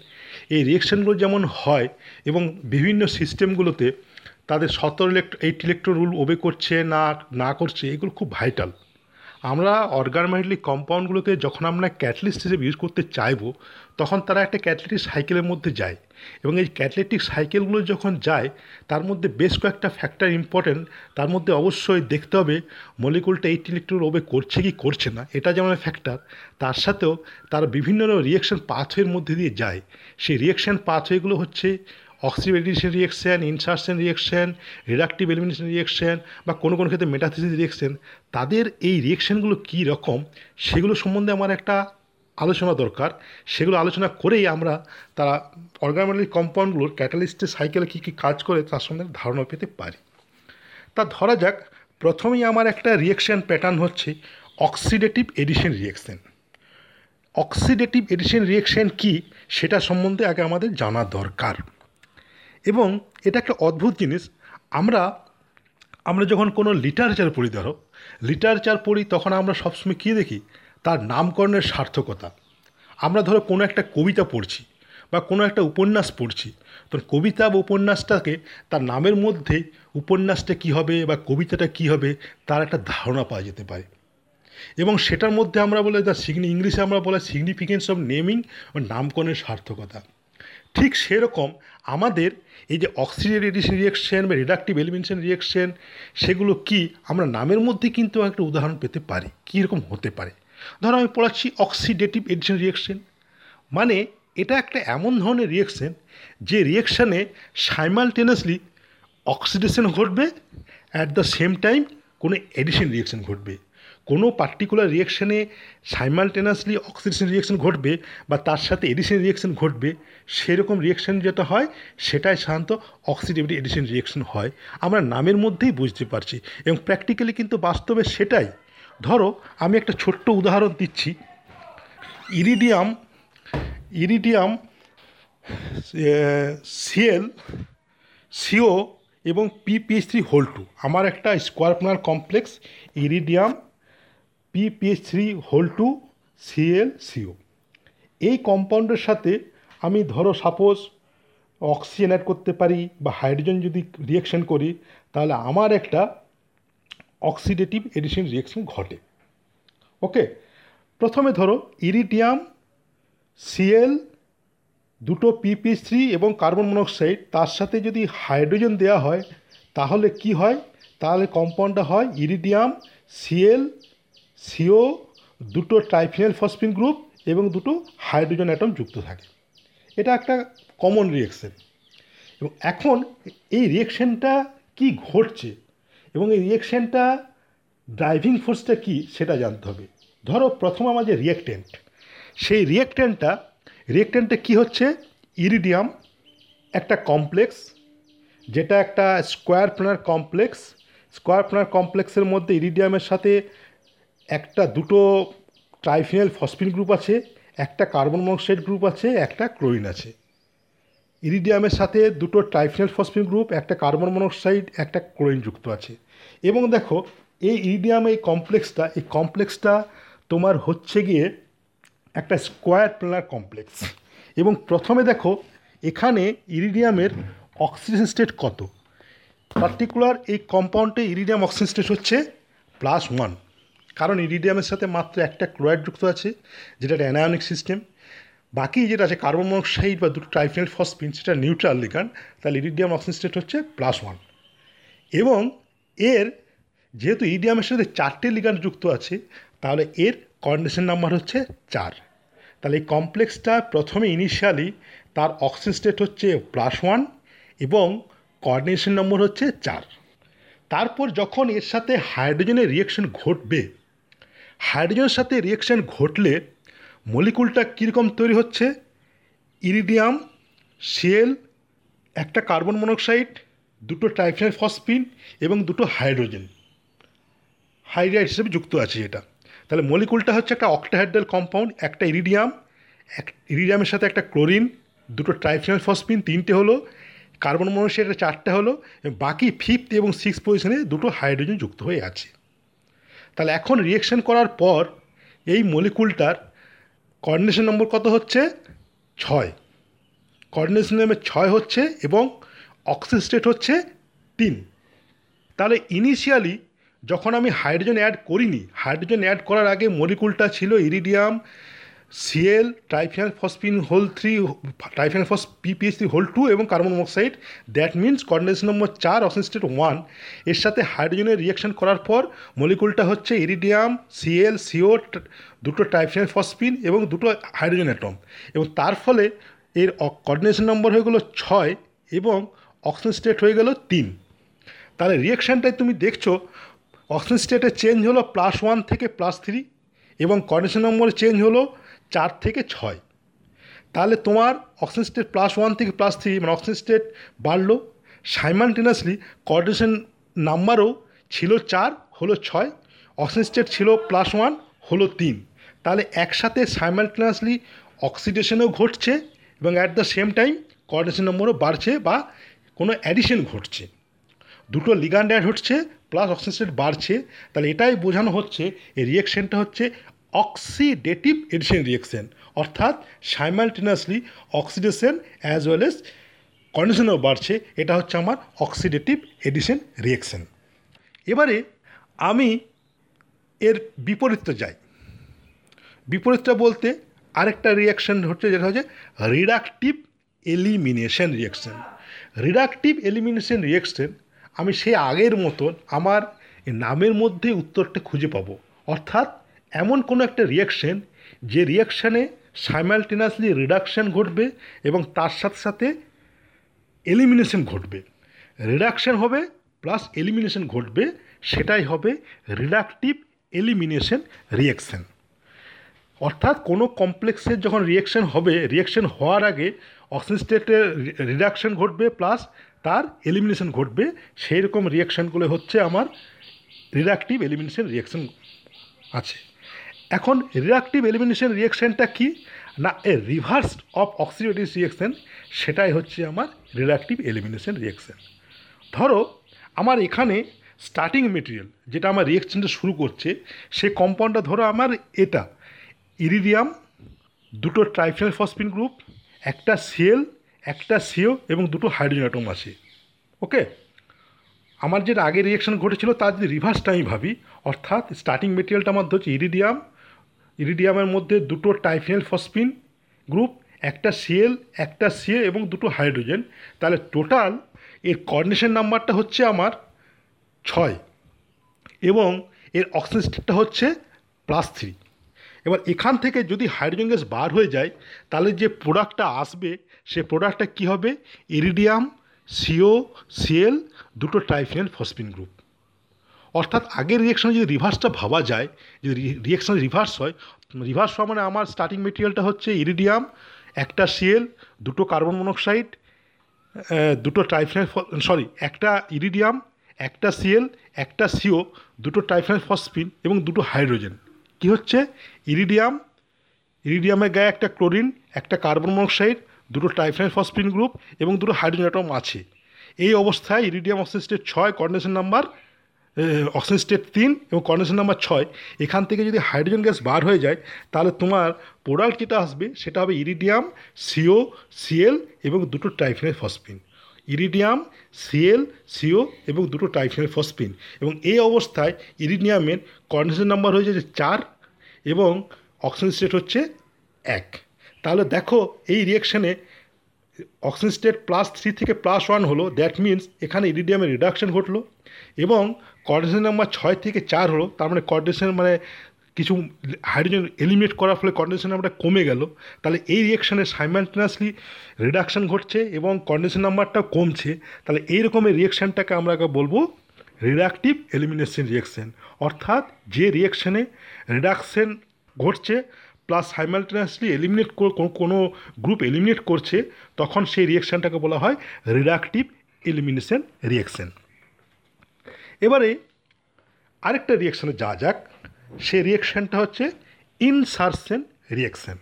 এই রিয়াকশানগুলো যেমন হয় এবং বিভিন্ন সিস্টেমগুলোতে তাদের সতেরো electro eight electro rule obey করছে না না করছে, এগুলো খুব ভাইটাল আমরা অর্গানমেটিক কম্পাউন্ডগুলোকে যখন আমরা ক্যাটালিস্ট হিসেবে ইউজ করতে চাইব, তখন তারা একটা ক্যাটালিটিক সাইকেলের মধ্যে যায়। এবং এই ক্যাটালিটিক সাইকেলগুলো যখন যায়, তার মধ্যে বেশ কয়েকটা ফ্যাক্টর ইম্পর্টেন্ট তার মধ্যে অবশ্যই দেখতে হবে মলিকুলটা এইট ইলেকট্রন ওবে করছে কি করছে না। এটা যেমন ফ্যাক্টর তার সাথেও তার বিভিন্ন রিয়েকশন পাথওয়ের মধ্যে দিয়ে যায়। সেই রিয়েকশন পাথওয়েগুলো হচ্ছে oxidation reaction insertion reaction reductive elimination reaction বা কোনো কোনো ক্ষেত্রে মেটাথিসিস রিয়েকশন তাদের এই রিয়েকশনগুলো কী রকম, সেগুলো সম্বন্ধে আমার একটা আলোচনা দরকার। সেগুলো আলোচনা করেই আমরা তারা অর্গানমেটিক কম্পাউন্ডগুলোর ক্যাটালিস্টের সাইকেলে কী কী কাজ করে তার সঙ্গে ধারণা পেতে পারি। তা ধরা যাক, প্রথমেই আমার একটা রিয়েকশন প্যাটার্ন হচ্ছে oxidative addition reaction oxidative addition reaction কি সেটা সম্বন্ধে আগে আমাদের জানা দরকার। এবং এটা একটা অদ্ভুত জিনিস, আমরা আমরা যখন কোনো লিটারেচার পড়ি ধরো লিটারেচার পড়ি তখন আমরা সবসময় কী দেখি? তার নামকরণের সার্থকতা। আমরা ধরো কোনো একটা কবিতা পড়ছি বা কোনো একটা উপন্যাস পড়ছি, তো কবিতা বা উপন্যাসটাকে তার নামের মধ্যে উপন্যাসটা কী হবে বা কবিতাটা কী হবে তার একটা ধারণা পাওয়া যেতে পারে। এবং সেটার মধ্যে আমরা বলে দ্য সিগনি ইংলিশে আমরা বলে সিগনিফিকেন্স অফ নেমিং ও নামকরণের সার্থকতা। ঠিক সেরকম আমাদের এই যে অক্সিডেশন রিয়েকশন বা রিডাকটিভ এলিমিনেশন রিয়েকশন সেগুলো কি আমরা নামের মধ্যে কিন্তু একটা উদাহরণ পেতে পারি? কীরকম হতে পারে? ধরো আমি পড়াচ্ছি অক্সিডেটিভ এডিশন রিয়েকশন মানে এটা একটা এমন ধরনের রিয়েকশন যে রিয়েকশানে সাইমালটেনাসলি অক্সিডেশন ঘটবে অ্যাট দ্য সেম টাইম কোনো এডিশন রিয়েকশন ঘটবে। কোনো পার্টিকুলার রিয়েকশানে সাইমালটেনাসলি অক্সিডেশন রিয়েকশন ঘটবে বা তার সাথে এডিশন রিয়েকশন ঘটবে, সেরকম রিয়েকশন যেটা হয়, সেটাই সাধারণত অক্সিডেটিভ এডিশন রিয়েকশন হয়। আমরা নামের মধ্যেই বুঝতে পারছি এবং প্র্যাকটিক্যালি কিন্তু বাস্তবে সেটাই ধরো, আমি একটা ছোট্ট উদাহরণ দিচ্ছি। ইরিডিয়াম ইরিডিয়াম সিএল, সিও এবং পিপিএইচ থ্রি হোল টু। আমার একটা square planar complex, iridium, PPH three whole two, CL, CO. এই কম্পাউন্ডের সাথে আমি ধরো, সাপোজ, অক্সিজেন অ্যাড করতে পারি বা হাইড্রোজেন যদি রিয়েকশন করি, তাহলে আমার একটা অক্সিডেটিভ এডিশন রিয়েকশন ঘটে। ওকে প্রথমে ধরো ইরিডিয়াম সিএল দুটো পিপি থ্রি এবং কার্বন মনোক্সাইড তার সাথে যদি হাইড্রোজেন দেওয়া হয়, তাহলে কি হয়? তাহলে কম্পাউন্ডটা হয় ইরিডিয়াম সিএল সিও দুটো ট্রাইফিনাল ফসফিন গ্রুপ এবং দুটো হাইড্রোজেন অ্যাটম যুক্ত থাকে। এটা একটা কমন রিয়েকশন এবং এখন এই রিয়েকশনটা কি ঘটছে? এবং এই রিয়েকশনটা ড্রাইভিং ফোর্সটা কি সেটা জানতে হবে। ধরো প্রথম আমার যে রিয়েকটেন্ট সেই রিয়েকটেন্টটা রিয়েকটেন্টে কী হচ্ছে? ইরিডিয়াম একটা কমপ্লেক্স যেটা একটা square planar complex square planar কমপ্লেক্সের মধ্যে ইরিডিয়ামের সাথে একটা দুটো ট্রাইফিনাল ফসফিন গ্রুপ আছে, একটা কার্বন মনোক্সাইড গ্রুপ আছে, একটা ক্লোরিন আছে। ইরিডিয়ামের সাথে দুটো ট্রাইফিনাল ফসফিন গ্রুপ, একটা কার্বন মনোক্সাইড, একটা ক্লোরিন যুক্ত আছে। এবং দেখো, এই ইরিডিয়াম, এই কমপ্লেক্সটা এই কমপ্লেক্সটা তোমার হচ্ছে গিয়ে একটা স্কোয়ার প্লানার কমপ্লেক্স। এবং প্রথমে দেখো, এখানে ইরিডিয়ামের অক্সিজেন স্টেট কত? পার্টিকুলার এই কম্পাউন্ডে ইরিডিয়াম অক্সিজেন স্টেট হচ্ছে প্লাস ওয়ান। কারণ ইরিডিয়ামের সাথে মাত্র একটা ক্লোরাইড যুক্ত আছে, যেটা একটা অ্যানায়নিক সিস্টেম। বাকি যেটা আছে কার্বন মনোক্সাইড বা দুটো ট্রাইফিনাল ফসফিন, সেটা নিউট্রাল লিগান তাহলে ইরিডিয়াম অক্সিজেন স্টেট হচ্ছে প্লাস ওয়ান এবং এর যেহেতু ইরিডিয়ামের সাথে চারটে লিগান যুক্ত আছে, তাহলে এর কন্ডিশন নাম্বার হচ্ছে চার। তাহলে এই কমপ্লেক্সটা প্রথমে ইনিশিয়ালি তার অক্সিজেন স্টেট হচ্ছে প্লাস ওয়ান এবং কোঅর্ডিনেশন নম্বর হচ্ছে চার। তারপর যখন এর সাথে হাইড্রোজেনের রিয়েকশন ঘটবে হাইড্রোজেনের সাথে রিয়েকশন ঘটলে মলিকুলটা কীরকম তৈরি হচ্ছে? ইরিডিয়াম সিএল একটা কার্বন মনোক্সাইড, দুটো ট্রাইফিনাল ফসফিন এবং দুটো হাইড্রোজেন। হাইড্রাইড হিসেবে যুক্ত আছে এটা। তাহলে মলিকুলটা হচ্ছে একটা অক্টাহাইড্রাল কম্পাউন্ড, একটা ইরিডিয়াম, এক, ইরিডিয়ামের সাথে একটা ক্লোরিন, দুটো ট্রাইফিনাল ফসফিন, তিনটে হলো, কার্বন মনোক্সাইড চারটে হলো বাকি ফিফথ এবং সিক্স পজিশনে দুটো হাইড্রোজেন যুক্ত হয়ে আছে। তাহলে এখন রিয়েকশন করার পর এই মলিকুলটার কোঅর্ডিনেশন নম্বর কত হচ্ছে? ছয়। কর্ডিনেশন নম্বর ছয় হচ্ছে এবং অক্সিজেন স্টেট হচ্ছে তিন। তাহলে ইনিশিয়ালি যখন আমি হাইড্রোজেন অ্যাড করিনি হাইড্রোজেন অ্যাড করার আগে মলিকুলটা ছিল iridium CL triphenyl phosphine whole three triphenyl phos PPS three whole two এবং carbon monoxide that means condensation number চার অক্সিজেন স্টেট ওয়ানের সাথে হাইড্রোজেনের রিয়াকশন করার পর মলিকুলটা হচ্ছে ইরিডিয়াম সিএল সিও দুটো ট্রাইফিয়ান ফসফিন এবং দুটো হাইড্রোজেন অ্যাটম এবং তার ফলে এর কর্ডিনেশন নম্বর হয়ে গেলো ছয় এবং অক্সিজেন স্টেট হয়ে গেল তিন। তাহলে রিয়াকশানটায় তুমি দেখছ অক্সিজেন স্টেটে চেঞ্জ হলো প্লাস ওয়ান থেকে প্লাস থ্রি এবং কন্ডিশন নম্বর চেঞ্জ হলো চার থেকে ছয়। তাহলে তোমার অক্সিজেন স্টেট প্লাস ওয়ান থেকে প্লাস থ্রি মানে অক্সিজেন স্টেট বাড়লো। সাইমালটেনাসলি কোঅর্ডিনেশন নাম্বারও ছিল চার, হলো ছয় অক্সিজেন স্টেট ছিল প্লাস ওয়ান হলো তিন। তাহলে একসাথে সাইমালটেনাসলি অক্সিডেশনও ঘটছে এবং at the same time coordination নম্বরও বাড়ছে বা কোনো অ্যাডিশন ঘটছে। দুটো লিগান্ড অ্যাড হচ্ছে প্লাস অক্সিজেন স্টেট বাড়ছে। তাহলে এটাই বোঝানো হচ্ছে, এই রিয়েকশনটা হচ্ছে অক্সিডেটিভ এডিশন রিয়েকশন অর্থাৎ simultaneously oxidation as well as কন্ডিশনও বাড়ছে, এটা হচ্ছে আমার অক্সিডেটিভ এডিশন রিয়েকশন এবারে আমি এর বিপরীতটা যাই। বিপরীতটা বলতে আরেকটা রিয়াকশন হচ্ছে, যেটা হচ্ছে reductive elimination reaction reductive elimination reaction আমি সে আগের মতন আমার নামের মধ্যে উত্তরটা খুঁজে পাবো। অর্থাৎ এমন কোনো একটা রিয়াকশন যে রিয়াকশানে সাইমালটেনাসলি রিডাকশন ঘটবে এবং তার সাথে সাথে এলিমিনেশন ঘটবে। রিডাকশান হবে প্লাস এলিমিনেশন ঘটবে, সেটাই হবে রিডাকটিভ এলিমিনেশন রিয়াকশন অর্থাৎ কোনো কমপ্লেক্সের যখন রিয়াকশান হবে রিয়াকশন হওয়ার আগে অক্সিজেন স্টেটের রিডাকশন ঘটবে প্লাস তার এলিমিনেশন ঘটবে সেই রকম রিয়াকশানগুলো হচ্ছে আমার রিডাকটিভ এলিমিনেশন রিয়াকশন আছে। এখন রিডাকটিভ এলিমিনেশন রিয়াকশানটা কি? না a reverse of oxidative reaction সেটাই হচ্ছে আমার রিডাকটিভ এলিমিনেশন রিয়াকশান ধরো, আমার এখানে স্টার্টিং মেটেরিয়াল যেটা আমার রিয়াকশানটা শুরু করছে, সে কম্পাউন্ডটা ধরো আমার এটা ইরিডিয়াম দুটো ট্রাইফেল ফসফিন গ্রুপ একটা সিএল একটা সিও এবং দুটো হাইড্রোজেন অ্যাটম আছে ওকে আমার যেটা আগে রিয়াকশন ঘটেছিল, তার যদি রিভার্সটা আমি ভাবি, অর্থাৎ স্টার্টিং মেটেরিয়ালটা আমার হচ্ছে ইরিডিয়াম ইরিডিয়ামের মধ্যে দুটো টাইফেল ফসফিন গ্রুপ, একটা সিএল একটা সিএ এবং দুটো হাইড্রোজেন। তাহলে টোটাল এর কর্ডিনেশন নাম্বারটা হচ্ছে আমার ছয় এবং এর অক্সিজেন স্টেটটা হচ্ছে প্লাস থ্রি এবার এখান থেকে যদি হাইড্রোজেন গ্যাস বার হয়ে যায়, তাহলে যে প্রোডাক্টটা আসবে, সে প্রোডাক্টটা কী হবে? ইরিডিয়াম সিও সিএল দুটো ট্রাইফিনাল ফসফিন গ্রুপ অর্থাৎ আগের রিয়াকশনে যদি রিভার্সটা ভাবা যায়, যদি রিয়াকশন রিভার্স হয় রিভার্স হওয়া মানে আমার স্টার্টিং মেটেরিয়ালটা হচ্ছে ইরিডিয়াম একটা সিএল দুটো কার্বন মনোক্সাইড দুটো ট্রাইফিনাল সরি একটা ইরিডিয়াম একটা সিএল একটা সিও দুটো ট্রাইফিনাল ফসফিন এবং দুটো হাইড্রোজেন কি হচ্ছে? ইরিডিয়াম ইরিডিয়ামের গায়ে একটা ক্লোরিন একটা কার্বন মনোক্সাইড দুটো টাইফাইন ফসফিন গ্রুপ এবং দুটো হাইড্রোজেন অ্যাটম আছে। এই অবস্থায় ইরিডিয়াম অক্সিজেন ছয় কন্ডেনশন নাম্বার অক্সিজেন স্টেট তিন এবং কন্ডেনশন নাম্বার ছয়। এখান থেকে যদি হাইড্রোজেন গ্যাস বার হয়ে যায়, তাহলে তোমার প্রোডাক্ট যেটা আসবে, সেটা হবে ইরিডিয়াম সিও সিএল এবং দুটো triphenyl phosphine iridium CL CO এবং দুটো টাইফিনাল ফসফিন এবং এই অবস্থায় ইরিডিয়ামের কন্ডেনশন নাম্বার হয়ে যাচ্ছে চার এবং অক্সিজেন স্টেট হচ্ছে এক। তাহলে দেখো, এই রিয়াকশানে অক্সিজেন স্টেট প্লাস থ্রি থেকে প্লাস ওয়ান হলো দ্যাট মিন্স এখানে ইরিডিয়ামের রিডাকশন ঘটলো। এবং কর্ডিনেশন নাম্বার ছয় থেকে চার হলো, তার মানে কর্ডিনেশন মানে কিছু হাইড্রোজেন এলিমিনেট করার ফলে কন্ডেনশন নাম্বারটা কমে গেল। তাহলে এই রিয়াকশানে সাইমালটেনাসলি রিডাকশান ঘটছে এবং কন্ডেনশন নাম্বারটা কমছে। তাহলে এই রকমের রিয়াকশানটাকে আমরা বলব রিডাকটিভ এলিমিনেশন রিয়াকশান অর্থাৎ যে রিয়াকশানে রিডাকশান ঘটছে প্লাস সাইমালটেনিয়াসলি এলিমিনেট কোনো গ্রুপ এলিমিনেট করছে, তখন সেই রিয়াকশানটাকে বলা হয় রিডাকটিভ এলিমিনেশন রিয়াকশান এবারে আরেকটা রিয়াকশানে যা যাক। সেই রিয়াকশানটা হচ্ছে ইনসারশন রিয়াকশান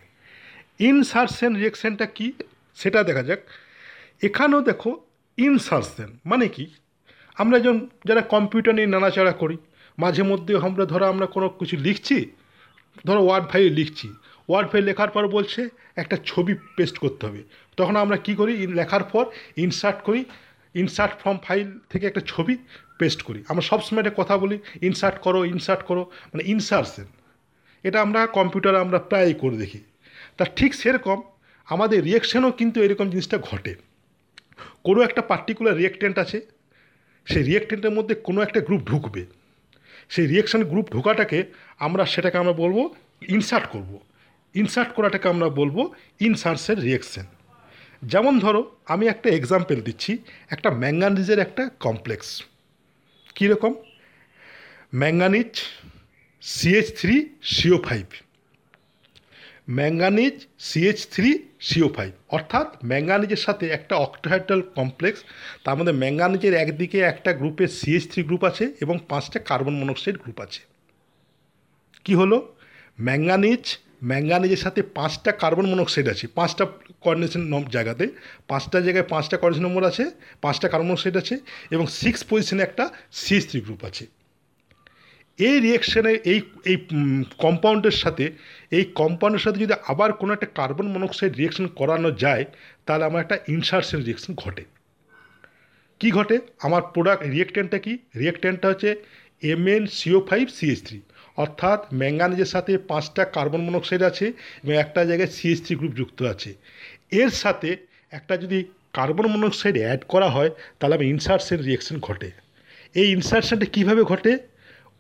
ইনসারশন রিয়াকশানটা কি? সেটা দেখা যাক। এখানেও দেখো ইনসারশন মানে কি? আমরা যখন যারা কম্পিউটার নিয়ে নাড়াচাড়া করি, মাঝে মধ্যে আমরা ধরো আমরা কোনো কিছু লিখছি, ধরো ওয়ার্ড ফাইল লিখছি ওয়ার্ড ফাইল লেখার পর বলছে একটা ছবি পেস্ট করতে হবে। তখন আমরা কি করি? লেখার পর ইনসার্ট করি। ইনসার্ট ফ্রম ফাইল থেকে একটা ছবি পেস্ট করি। আমরা সবসময় একটা কথা বলি ইনসার্ট করো ইনসার্ট করো মানে ইনসার্টসেন এটা আমরা কম্পিউটারে আমরা প্রায়ই করে দেখি। তা ঠিক সেরকম আমাদের রিয়েকশনও কিন্তু এরকম জিনিসটা ঘটে। কোনো একটা পার্টিকুলার রিয়েক্টেন্ট আছে, সেই রিয়েক্টেন্টের মধ্যে কোনো একটা গ্রুপ ঢুকবে। সেই রিয়েকশন গ্রুপ ঢোকাটাকে আমরা সেটাকে আমরা বলব ইনসার্ট করব। ইনসার্ট করাটাকে আমরা বলব ইনসার্টসের রিয়েকশন যেমন ধরো, আমি একটা এক্সাম্পল দিচ্ছি, একটা ম্যাঙ্গানিজের একটা কমপ্লেক্স কীরকম? Manganese CH three CO five manganese CH three CO five অর্থাৎ ম্যাঙ্গানিজের সাথে একটা অক্টোহাইড্রাল কমপ্লেক্স তার মধ্যে ম্যাঙ্গানিজের একদিকে একটা গ্রুপে সিএইচ থ্রি গ্রুপ আছে এবং পাঁচটা কার্বন মনোক্সাইড গ্রুপ আছে। কি হলো? ম্যাঙ্গানিজ ম্যাঙ্গানিজের সাথে পাঁচটা কার্বন মনোক্সাইড আছে, পাঁচটা কোঅর্ডিনেশন জায়গাতে, পাঁচটা জায়গায় পাঁচটা কোঅর্ডিনেশন নম্বর আছে, পাঁচটা কার্বন মনোক্সাইড আছে এবং সিক্স পজিশনে একটা সিএইচ থ্রি গ্রুপ আছে। এই রিয়েকশানে এই এই কম্পাউন্ডের সাথে, এই কম্পাউন্ডের সাথে যদি আবার কোনো একটা কার্বন মনোক্সাইড রিয়েকশন করানো যায়, তাহলে আমার একটা ইনসার্শন রিয়েকশন ঘটে। কি ঘটে? আমার প্রোডাক্ট রিয়েক্টেন্টটা কি? রিয়েক্টেন্টটা হচ্ছে M N CO five CS three অর্থাৎ ম্যাঙ্গানিজের সাথে পাঁচটা কার্বন মনোক্সাইড আছে এবং একটা জায়গায় সিএস গ্রুপ যুক্ত আছে। এর সাথে একটা যদি কার্বন মনোক্সাইড অ্যাড করা হয়, তাহলে আমার ইনসার্শন রিয়েকশন ঘটে। এই ইনসার্শনটা কীভাবে ঘটে?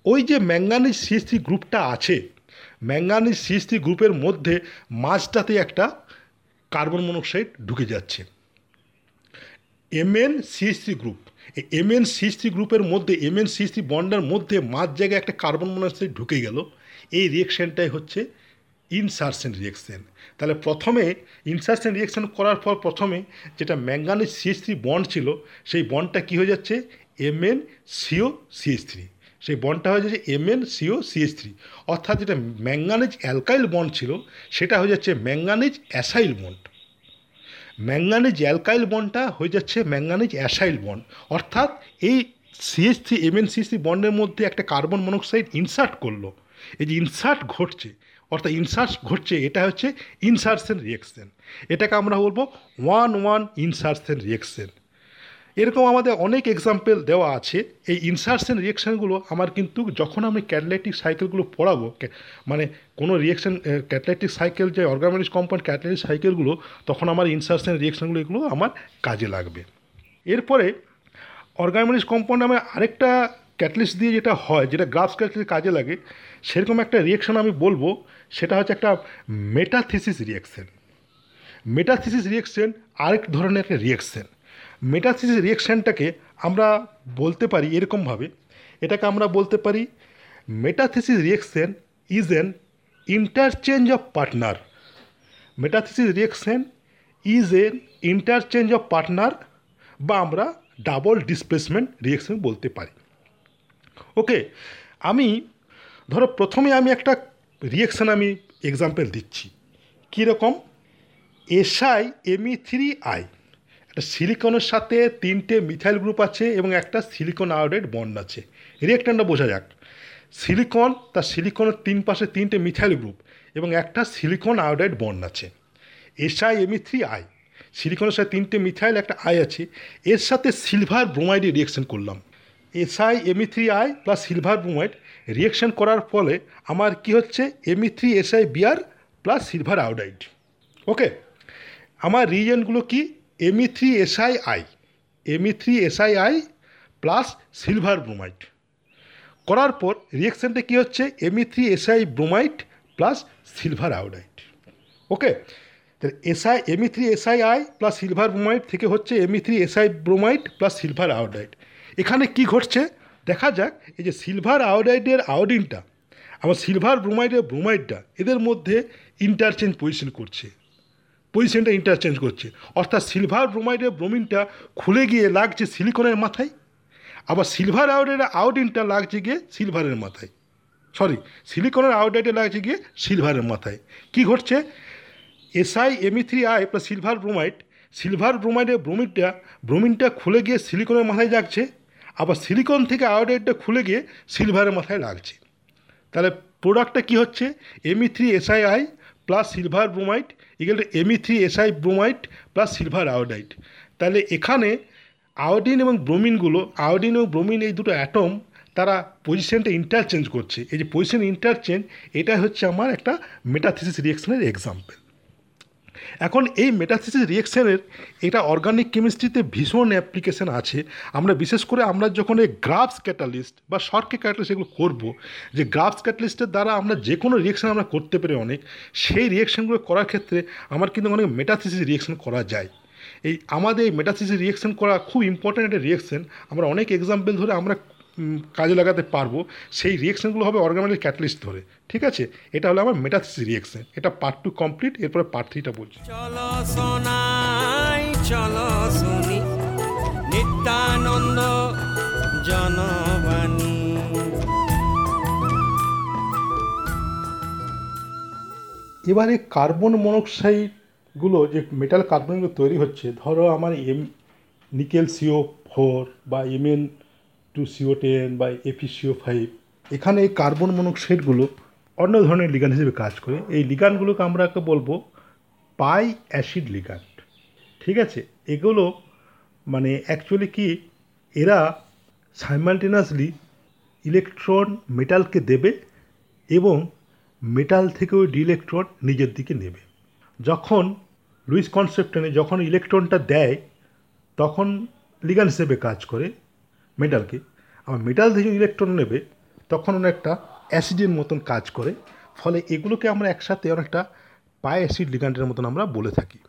ওই যে ম্যাঙ্গানিজ সিএস গ্রুপটা আছে ম্যাঙ্গানিজ সিএস থ্রি গ্রুপের মধ্যে মাঝটাতে একটা কার্বন মনোক্সাইড ঢুকে যাচ্ছে। MN CS three group. MN three গ্রুপের মধ্যে এমএন থ্রি বন্ডের মধ্যে মাঝ জায়গায় একটা কার্বন মনোক্সাইড ঢুকে গেল। এই রিয়েকশনটাই হচ্ছে ইনসার্শন রিয়েকশন তাহলে প্রথমে ইনসার্শন রিয়েকশন করার পর প্রথমে যেটা ম্যাঙ্গানিজ সিএস থ্রি বন্ড ছিল, সেই বন্ডটা কী হয়ে যাচ্ছে? এমএন সিও সিএস থ্রি সেই বন্ডটা হয়ে যাচ্ছে এমএন সিও সিএস থ্রি অর্থাৎ যেটা ম্যাঙ্গানিজ অ্যালকাইল বন্ড ছিল, সেটা হয়ে যাচ্ছে manganese acyl bond manganese alkyl বনটা হয়ে যাচ্ছে ম্যাঙ্গানিজ অ্যাসাইল বন অর্থাৎ এই CS three MN CS three বন্ডের মধ্যে একটা কার্বন মনোক্সাইড ইনসার্ট করল। এই যে ইনসার্ট ঘটছে, অর্থাৎ ইনসার্ট ঘটছে, এটা হচ্ছে ইনসার্সেন রিয়েকশন এটাকে আমরা বলব ওয়ান ওয়ান ইনসার্সেন রিয়েকশন এরকম আমাদের অনেক এক্সাম্পল দেওয়া আছে। এই ইনসার্শন রিয়েকশানগুলো আমার কিন্তু যখন আমি ক্যাটালাইটিক সাইকেলগুলো পড়াবো মানে কোনো রিয়েকশন ক্যাটালাইটিক সাইকেল যে অর্গানাইজ কম্পাউন্ড ক্যাটালাইটিক সাইকেলগুলো তখন আমার ইনসার্শন রিয়েকশানগুলো এগুলো আমার কাজে লাগবে। এরপরে অর্গানাইজ কম্পাউন্ড আমার আরেকটা ক্যাটালিস্ট দিয়ে যেটা হয়, যেটা গ্রাফস ক্যাটালিস্ট কাজে লাগে, সেরকম একটা রিয়েকশন আমি বলব, সেটা হচ্ছে একটা মেটাথিসিস রিয়েকশন মেটাথিসিস রিয়েকশন আরেক ধরনের একটা রিয়েকশন মেটাথিসিস রিয়েকশানটাকে আমরা বলতে পারি এরকমভাবে। এটাকে আমরা বলতে পারি metathesis reaction is an interchange of partner metathesis reaction is an interchange of partner বা আমরা ডাবল ডিসপ্লেসমেন্ট রিয়েকশন বলতে পারি। ওকে আমি, ধরো প্রথমে আমি একটা রিয়েকশন আমি এক্সাম্পল দিচ্ছি। কীরকম? এসআই এমই থ্রি আই একটা সিলিকনের সাথে তিনটে মিথাইল গ্রুপ আছে এবং একটা সিলিকন আয়োডাইড বন্ড আছে। রিয়েক্টরটা বোঝা যাক। সিলিকন, তার সিলিকনের তিন পাশে তিনটে মিথাইল গ্রুপ এবং একটা সিলিকন আয়োডাইড বন্ড আছে। SI ME three I. সিলিকনের সাথে তিনটে মিথাইল, একটা আই আছে। এর সাথে সিলভার ব্রোমাইডে রিয়েকশন করলাম। SI ME three I plus silver bromide reaction করার ফলে আমার কি হচ্ছে? ME three SI BR plus silver iodide. Okay? আমার রিজনগুলো কি? ME three SI I ME three SI I plus silver bromide করার পর রিয়েকশানটা কী হচ্ছে? ME three SI bromide plus silver iodide okay তাহলে SI ME three SI I plus silver bromide থেকে হচ্ছে ME three SI bromide plus silver iodide এখানে কি ঘটছে? দেখা যাক, এই যে সিলভার আয়োডাইডের আয়োডিনটা আমার সিলভার ব্রোমাইডের ব্রোমাইডটা এদের মধ্যে ইন্টারচেঞ্জ পজিশন করছে। পজিশনটা ইন্টারচেঞ্জ করছে। অর্থাৎ সিলভার ব্রোমাইডের ব্রোমিনটা খুলে গিয়ে লাগছে সিলিকনের মাথায়, আবার সিলভার আয়োডাইডের আয়োডিনটা লাগছে গিয়ে সিলভারের মাথায়। সরি সিলিকনের আয়োডাইডে লাগছে গিয়ে সিলভারের মাথায়। কি ঘটছে? SI ME three I plus silver bromide silver ব্রোমাইডের ব্রোমিনটা ব্রোমিনটা খুলে গিয়ে সিলিকনের মাথায় যাচ্ছে, আবার সিলিকন থেকে আয়োডাইডটা খুলে গিয়ে সিলভারের মাথায় লাগছে। তাহলে প্রোডাক্টটা কী হচ্ছে? ME three SI I plus silver bromide equal to ME three SI bromide plus silver iodide তাহলে এখানে আয়োডিন এবং ব্রোমিনগুলো আয়োডিন এবং ব্রোমিন এই দুটো অ্যাটম তারা পজিশনটা ইন্টারচেঞ্জ করছে। এই যে পজিশন ইন্টারচেঞ্জ এটাই হচ্ছে আমার একটা মেটাথিসিস রিয়েকশনের এক্সাম্পল এখন এই মেটাথিসিস রিয়েকশনের এটা অর্গানিক কেমিস্ট্রিতে ভীষণ অ্যাপ্লিকেশন আছে। আমরা বিশেষ করে আমরা যখন এই গ্রাফস ক্যাটালিস্ট বা শর্টকে ক্যাটালিস্ট এগুলো করব, যে গ্রাফস ক্যাটালিস্টের দ্বারা আমরা যে কোনো রিয়েকশন আমরা করতে পারি অনেক, সেই রিয়েকশনগুলো করার ক্ষেত্রে আমার কিন্তু অনেক মেটাথিসিস রিয়েকশন করা যায়। এই আমাদের এই মেটাথিসিস রিয়েকশন করা খুব ইম্পর্ট্যান্ট একটা রিয়েকশন আমরা অনেক এক্সাম্পল ধরে আমরা কাজে লাগাতে পারব সেই রিয়েকশনগুলো হবে অর্গানিক ক্যাটালিস্ট ধরে ঠিক আছে? এটা হলো আমার মেটাথিসিস রিয়েকশন এটা পার্ট টু কমপ্লিট এরপরে পার্ট থ্রিটা বলছি। চলো সোনাই চলো শুনি নিত্যানন্দ জনবাণী। এবারে কার্বন মনোক্সাইডগুলো যে মেটাল কার্বনগুলো তৈরি হচ্ছে ধরো আমার এম নিকেল সিও ফোর বা এমএন টু সিও টেন বা এপিসিও ফাইভ এখানে এই কার্বন মনোক্সাইডগুলো অন্য ধরনের লিগান হিসেবে কাজ করে। এই লিগানগুলোকে আমরা বলব পাই অ্যাসিড লিগান ঠিক আছে? এগুলো মানে অ্যাকচুয়ালি কি, এরা সাইমালটেনাসলি ইলেকট্রন মেটালকে দেবে এবং মেটাল থেকে ওই ইলেকট্রন নিজের দিকে নেবে। যখন লুইস কনসেপ্টনে যখন ইলেকট্রনটা দেয়, তখন লিগান হিসেবে কাজ করে। মেটালকে আবার মেটাল থেকে ইলেকট্রন নেবে, তখন অনেকটা অ্যাসিডের মতন কাজ করে। ফলে এগুলোকে আমরা একসাথে অনেকটা পাই অ্যাসিড লিগান্ডের মতন আমরা বলে থাকি।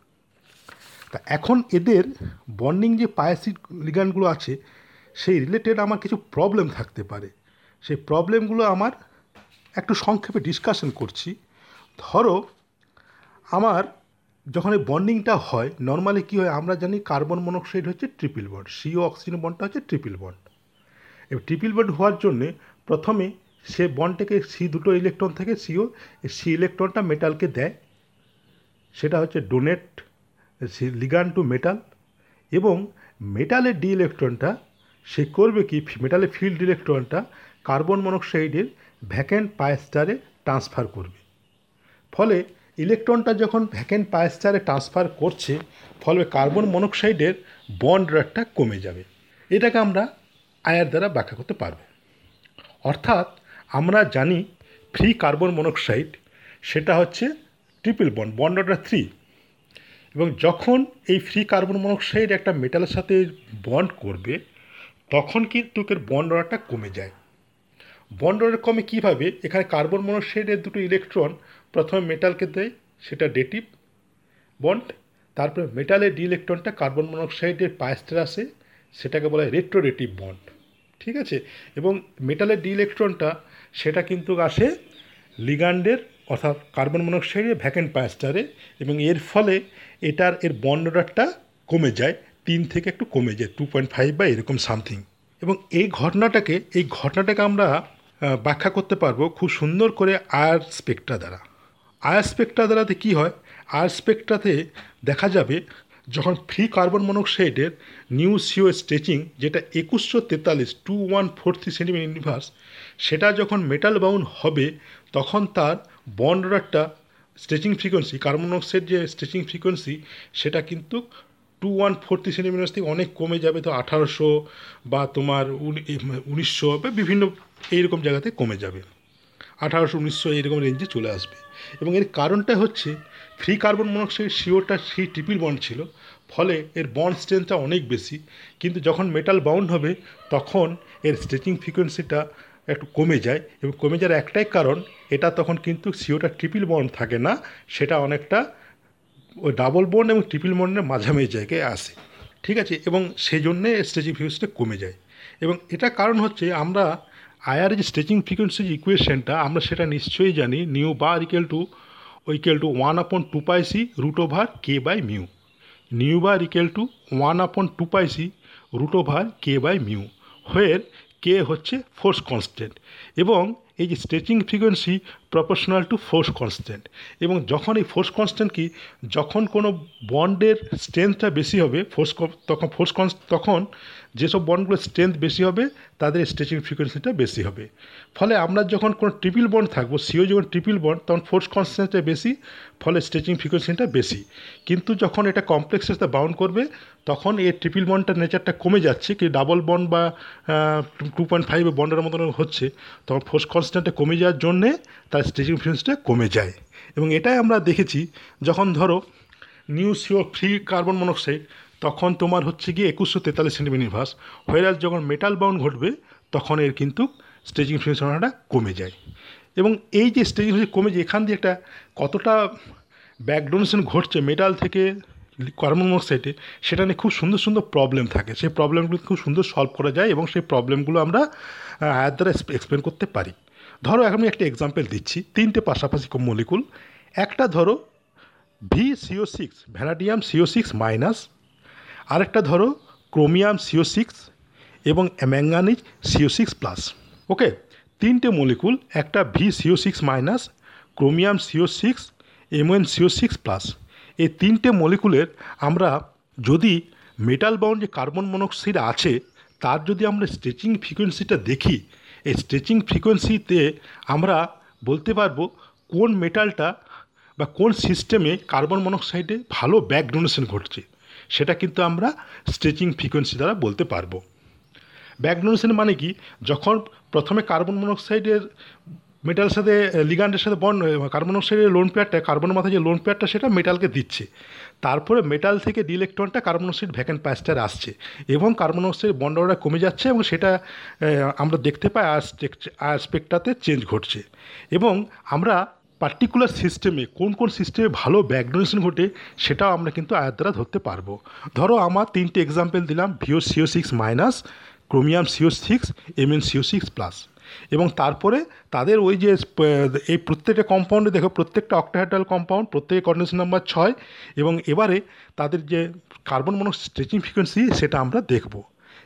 তা এখন এদের বন্ডিং যে পায়াসিড লিগানগুলো আছে, সেই রিলেটেড আমার কিছু প্রবলেম থাকতে পারে। সেই প্রবলেমগুলো আমার একটু সংক্ষেপে ডিসকাশন করছি। ধরো, আমার যখন এই বন্ডিংটা হয় নর্মালি কী হয়, আমরা জানি কার্বন মনোক্সাইড হচ্ছে ট্রিপল বন্ড সিও অক্সিজেন বন্ডটা হচ্ছে ট্রিপল বন্ড এবার ট্রিপল বন্ড হওয়ার জন্যে প্রথমে সে বন্ডটাকে সি দুটো ইলেকট্রন থেকে সিও সি ইলেকট্রনটা মেটালকে দেয়। সেটা হচ্ছে ডোনেট লিগান টু মেটাল এবং মেটালের ডি ইলেকট্রনটা সে করবে কি মেটালের ফিল্ড ইলেকট্রনটা কার্বন মনোক্সাইডের ভ্যাকেন্ট পায়স্টারে ট্রান্সফার করবে। ফলে ইলেকট্রনটা যখন ভ্যাকেন্ট পায়স্টারে ট্রান্সফার করছে, ফলে কার্বন মনোক্সাইডের বন্ড রেটটা কমে যাবে। এটাকে আমরা আয়ার দ্বারা ব্যাখ্যা করতে পারব। অর্থাৎ আমরা জানি ফ্রি কার্বন মনোক্সাইড সেটা হচ্ছে triple bond bond order three এবং যখন এই ফ্রি কার্বন মনোক্সাইড একটা মেটালের সাথে বন্ড করবে, তখন কিন্তু এর বন্ড অর্ডারটা কমে যায়। বন্ড অর্ডার কমে কীভাবে? এখানে কার্বন মনোক্সাইডের দুটো ইলেকট্রন প্রথমে মেটালকে দেয়, সেটা ডেটিভ বন্ড তারপরে মেটালের ডি ইলেকট্রনটা কার্বন মনোক্সাইডের পায়েস্টার আসে, সেটাকে বলা হয় রেট্রোরেটিভ বন্ড ঠিক আছে? এবং মেটালের ডি ইলেকট্রনটা সেটা কিন্তু আসে লিগান্ডের অর্থাৎ কার্বন মনোক্সাইডের ভ্যাকেন্ট পায়েস্টারে এবং এর ফলে এটার, এর বন্ড অর্ডারটা কমে যায়, তিন থেকে একটু কমে যায় টু পয়েন্ট ফাইভ বা এরকম সামথিং এবং এই ঘটনাটাকে এই ঘটনাটাকে আমরা ব্যাখ্যা করতে পারব খুব সুন্দর করে আয়ার স্পেক্ট্রা দ্বারা। আয়ার দ্বারাতে কী হয়? আয়ার দেখা যাবে যখন ফ্রি কার্বন মনোক্সাইডের নিউ সিও স্ট্রেচিং, যেটা একুশশো তেতাল্লিশ two one four three centimetre inverse সেটা যখন মেটাল বাউন্ড হবে, তখন তার bond stretching frequency, carbon monoxide যে স্ট্রেচিং ফ্রিকোয়েন্সি, সেটা কিন্তু টু ওয়ান ফোরটি সেন্টিমিটার থেকে অনেক কমে যাবে, তো আঠারোশো বা তোমার উনি- উনিশশো বা বিভিন্ন এইরকম জায়গাতে কমে যাবে। আঠারোশো উনিশশো এরকম রেঞ্জে চলে আসবে। এবং এর কারণটা হচ্ছে ফ্রি কার্বন মনোক্সাইড সিওটা সেই ট্রিপল বন্ড ছিল, ফলে এর বন্ড স্ট্রেংথটা অনেক বেশি। কিন্তু যখন মেটাল বাউন্ড হবে, তখন এর স্ট্রেচিং ফ্রিকোয়েন্সিটা একটু কমে যায়। এবং কমে যাওয়ার একটাই কারণ, এটা তখন কিন্তু সিওটা ট্রিপিল বন্ড থাকে না, সেটা অনেকটা ওই ডাবল বন্ড এবং ট্রিপিল বন্ডের মাঝামাঝি জায়গায় আসে। ঠিক আছে? এবং সেই জন্যে স্ট্রেচিং ফ্রিকোয়েন্সিটা কমে যায়। এবং এটা কারণ হচ্ছে, আমরা আয়ার যে স্ট্রেচিং ফ্রিকোয়েন্সি যে ইকুয়েশনটা আমরা সেটা নিশ্চয়ই জানি nu bar equal to equal to one upon two pi C root over K by mu nu bar equal to one upon two pi C root over K by mu where K হচ্ছে ফোর্স কনস্ট্যান্ট এবং এই যে stretching frequency proportional to force constant এবং যখন এই ফোর্স কনস্ট্যান্ট কি, যখন কোনো বন্ডের স্ট্রেংথটা বেশি হবে ফোর্স তখন ফোর্স তখন যেসব বন্ডগুলোর স্ট্রেংথ বেশি হবে, তাদের স্ট্রেচিং ফ্রিকোয়েন্সিটা বেশি হবে। ফলে আমরা যখন কোনো ট্রিপল বন্ড থাকব সিও যখন ট্রিপল বন্ড তখন ফোর্স কনস্ট্যান্টটা বেশি, ফলে স্ট্রেচিং ফ্রিকোয়েন্সিটা বেশি। কিন্তু যখন এটা কমপ্লেক্সের সাথে বাউন্ড করবে, তখন এই ট্রিপল বন্ডটার নেচারটা কমে যাচ্ছে, কি ডাবল বন্ড বা টু পয়েন্ট ফাইভ বন্ডের মতন হচ্ছে, তখন ফোর্স কনস্ট্যান্টটা কমে যাওয়ার জন্যে তার স্ট্রেচিং ফ্রিকোয়েন্সিটা কমে যায়। এবং এটাই আমরা দেখেছি, যখন ধরো new CO free carbon monoxide তখন তোমার হচ্ছে গিয়ে একুশশো তেতাল্লিশ সেন্টিমিটার ইনভার্স। হোয়ারাস যখন মেটাল বাউন্ড ঘটবে, তখন এর কিন্তু স্টেজিং ফ্রিকোয়েন্সিটা কমে যায়। এবং এই যে স্টেজিং কমে যায় এখান দিয়ে একটা কতটা ব্যাক ডোনেশন ঘটছে মেটাল থেকে কার্বন মনোক্সাইডে সেটা নিয়ে খুব সুন্দর সুন্দর প্রবলেম থাকে। সেই প্রবলেমগুলো খুব সুন্দর সলভ করা যায় এবং সেই প্রবলেমগুলো আমরা আয়ের দ্বারা এক্সপ্লেন করতে পারি। ধরো এখন আমি একটা এক্সাম্পল দিচ্ছি। তিনটে পাশাপাশি মলিকুল একটা ধরো V CO six vanadium CO six minus আরেকটা ধরো ক্রোমিয়াম সিও সিক্স এবং manganese CO six plus okay তিনটে মলিকুল একটা V CO six minus chromium CO six MON CO six plus এই তিনটে মলিকুলের আমরা যদি মেটাল বাউন্ড যে কার্বন মনোক্সাইড আছে, তার যদি আমরা স্ট্রেচিং ফ্রিকোয়েন্সিটা দেখি, এই স্ট্রেচিং ফ্রিকোয়েন্সিতে আমরা বলতে পারব কোন মেটালটা বা কোন সিস্টেমে কার্বন মনোক্সাইডে ভালো ব্যাক ডোনেশন ঘটছে। সেটা কিন্তু আমরা স্ট্রেচিং ফ্রিকোয়েন্সি দ্বারা বলতে পারব। ব্যাক ডোনেশন মানে কি? যখন প্রথমে কার্বন মনোক্সাইডের মেটালের সাথে লিগান্ডের সাথে বন্ড কার্বন মনোক্সাইডের লোন পেয়ারটা কার্বনের মাথায় যে লোন পেয়ারটা সেটা মেটালকে দিচ্ছে। তারপরে মেটাল থেকে D ইলেকট্রনটা carbon monoxide vacant pi star আসছে এবং কার্বন মনোক্সাইড বন্ড কমে যাচ্ছে এবং সেটা আমরা দেখতে পাই আর স্পেকটাতে চেঞ্জ ঘটছে। এবং আমরা পার্টিকুলার সিস্টেমে কোন কোন সিস্টেমে ভালো ব্যাক ঘটে সেটাও আমরা কিন্তু আয়ের দ্বারা ধরতে পারব। ধরো আমার তিনটে এক্সাম্পল দিলাম VO CO six minus, chromium CO six, MN CO six plus এবং তারপরে তাদের ওই যে এই প্রত্যেকটা কম্পাউন্ডে দেখো, প্রত্যেকটা অক্টাহাইড্রাল কম্পাউন্ড প্রত্যেকের কন্ডেন্স নাম্বার ছয়, এবং এবারে তাদের যে কার্বন মনো স্ট্রেচিং ফ্রিকোয়েন্সি সেটা আমরা দেখব।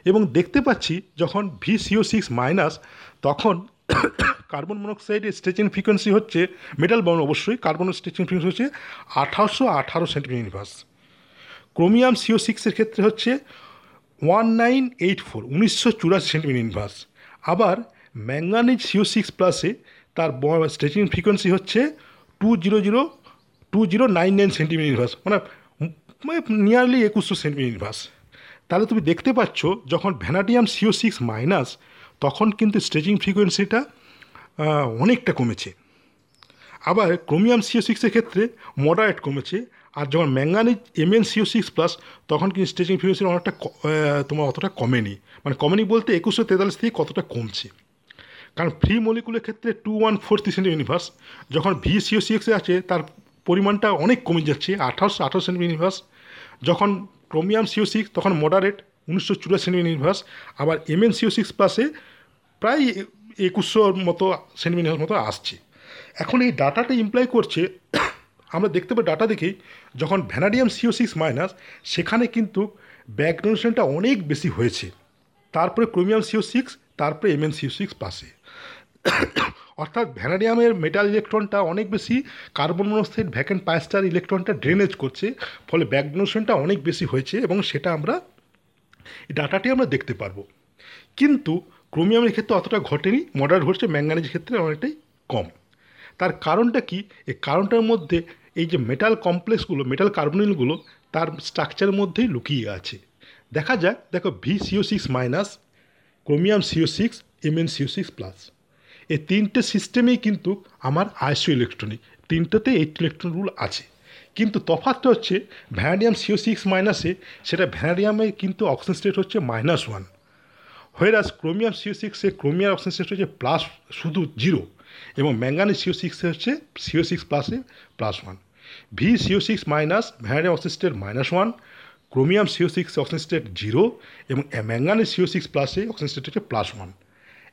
এবং দেখতে পাচ্ছি যখন ভি সিও সিক্স মাইনাস, তখন কার্বন মনোক্সাইডের স্ট্রেচিং ফ্রিকোয়েন্সি হচ্ছে মেটাল বাউন্ড অবশ্যই, কার্বন স্ট্রেচিং ফ্রিকোয়েন্সি হচ্ছে আঠারোশো আঠারো সেন্টিমিটার ইউনিভার্স ক্রোমিয়াম সিও সিক্সের ক্ষেত্রে হচ্ছে ওয়ান নাইন এইট ফোর উনিশশো চুরাশি সেন্টিমিটার ইউনিভার্স আবার ম্যাঙ্গানিজ সিও সিক্স প্লাসে তার স্ট্রেচিং ফ্রিকোয়েন্সি হচ্ছে two zero zero two zero nine nine centimetre inverse মানে নিয়ারলি একুশশো সেন্টিমিটার ইউনিভার্স তাহলে তুমি দেখতে পাচ্ছ, যখন ভ্যানাডিয়াম সিও সিক্স মাইনাস তখন কিন্তু স্ট্রেচিং ফ্রিকোয়েন্সিটা অনেকটা কমেছে। আবার ক্রোমিয়াম সিও সিক্সের ক্ষেত্রে মডারেট কমেছে, আর যখন manganese MN CO six plus তখন কিন্তু স্ট্রেচিং ফ্রিকোয়েন্সি অনেকটা তোমার অতটা কমেনি। মানে কমেনি বলতে একুশশো তেতাল্লিশ থেকে কতটা কমছে? কারণ ফ্রি মলিকুলের ক্ষেত্রে two one four centi inverse যখন ভি সিও সিক্সে আছে, তার পরিমাণটা অনেক কমে যাচ্ছে, আঠারোশো আঠারো সেন্টি ইউনিভার্স যখন ক্রোমিয়াম সিও সিক্স তখন মডারেট উনিশশো চুরাশি সেন্টি ইউনিভার্স, আবার এমএন সিও সিক্স প্লাসে প্রায় একুশশোর মতো সেন্টিমিটার মতো আসছে। এখন এই ডাটাটা ইমপ্লাই করছে, আমরা দেখতে পাই ডাটা দেখেই যখন ভ্যানাডিয়াম সিও সিক্স মাইনাস সেখানে কিন্তু ব্যাক ডোনেশনটা অনেক বেশি হয়েছে। তারপরে ক্রোমিয়াম সিও সিক্স তারপরে এমএন সিও সিক্স পাশে অর্থাৎ ভ্যানাডিয়ামের মেটাল ইলেকট্রনটা অনেক বেশি carbon monoxide vacant pi star ইলেকট্রনটা drainage করছে, ফলে ব্যাক ডোনেশনটা অনেক বেশি হয়েছে এবং সেটা আমরা এই ডাটাটি আমরা দেখতে পারব। কিন্তু ক্রোমিয়ামের ক্ষেত্রে অতটা ঘটেনি মডার ঘটছে ম্যাঙ্গানিজের ক্ষেত্রে অনেকটাই কম। তার কারণটা কি? এই কারণটার মধ্যে এই যে মেটাল কমপ্লেক্সগুলো মেটাল কার্বনিলগুলো তার স্ট্রাকচারের মধ্যেই লুকিয়ে আছে। দেখা যাক, দেখো V CO six minus chromium CO six MN CO six plus এই তিনটে সিস্টেমেই কিন্তু আমার আইসো ইলেকট্রনিক তিনটেতে এইট ইলেকট্রন রুল আছে। কিন্তু তফাতটা হচ্ছে ভ্যানাডিয়াম সিও সিক্স মাইনাসে সেটা ভ্যানাডিয়ামে কিন্তু অক্সিজেন স্টেট হচ্ছে minus one whereas chromium CO সিক্সে ক্রোমিয়াম অক্সিজেন স্টেট হচ্ছে প্লাস শুধু জিরো এবং ম্যাঙ্গানি সিও সিক্সে হচ্ছে সিও সিক্স প্লাসে plus one V CO six minus vanadium oxygen state minus one chromium CO six oxygen state zero এবং ম্যাঙ্গানি সিও সিক্স প্লাসে অক্সিজেন স্টেট হচ্ছে প্লাস ওয়ান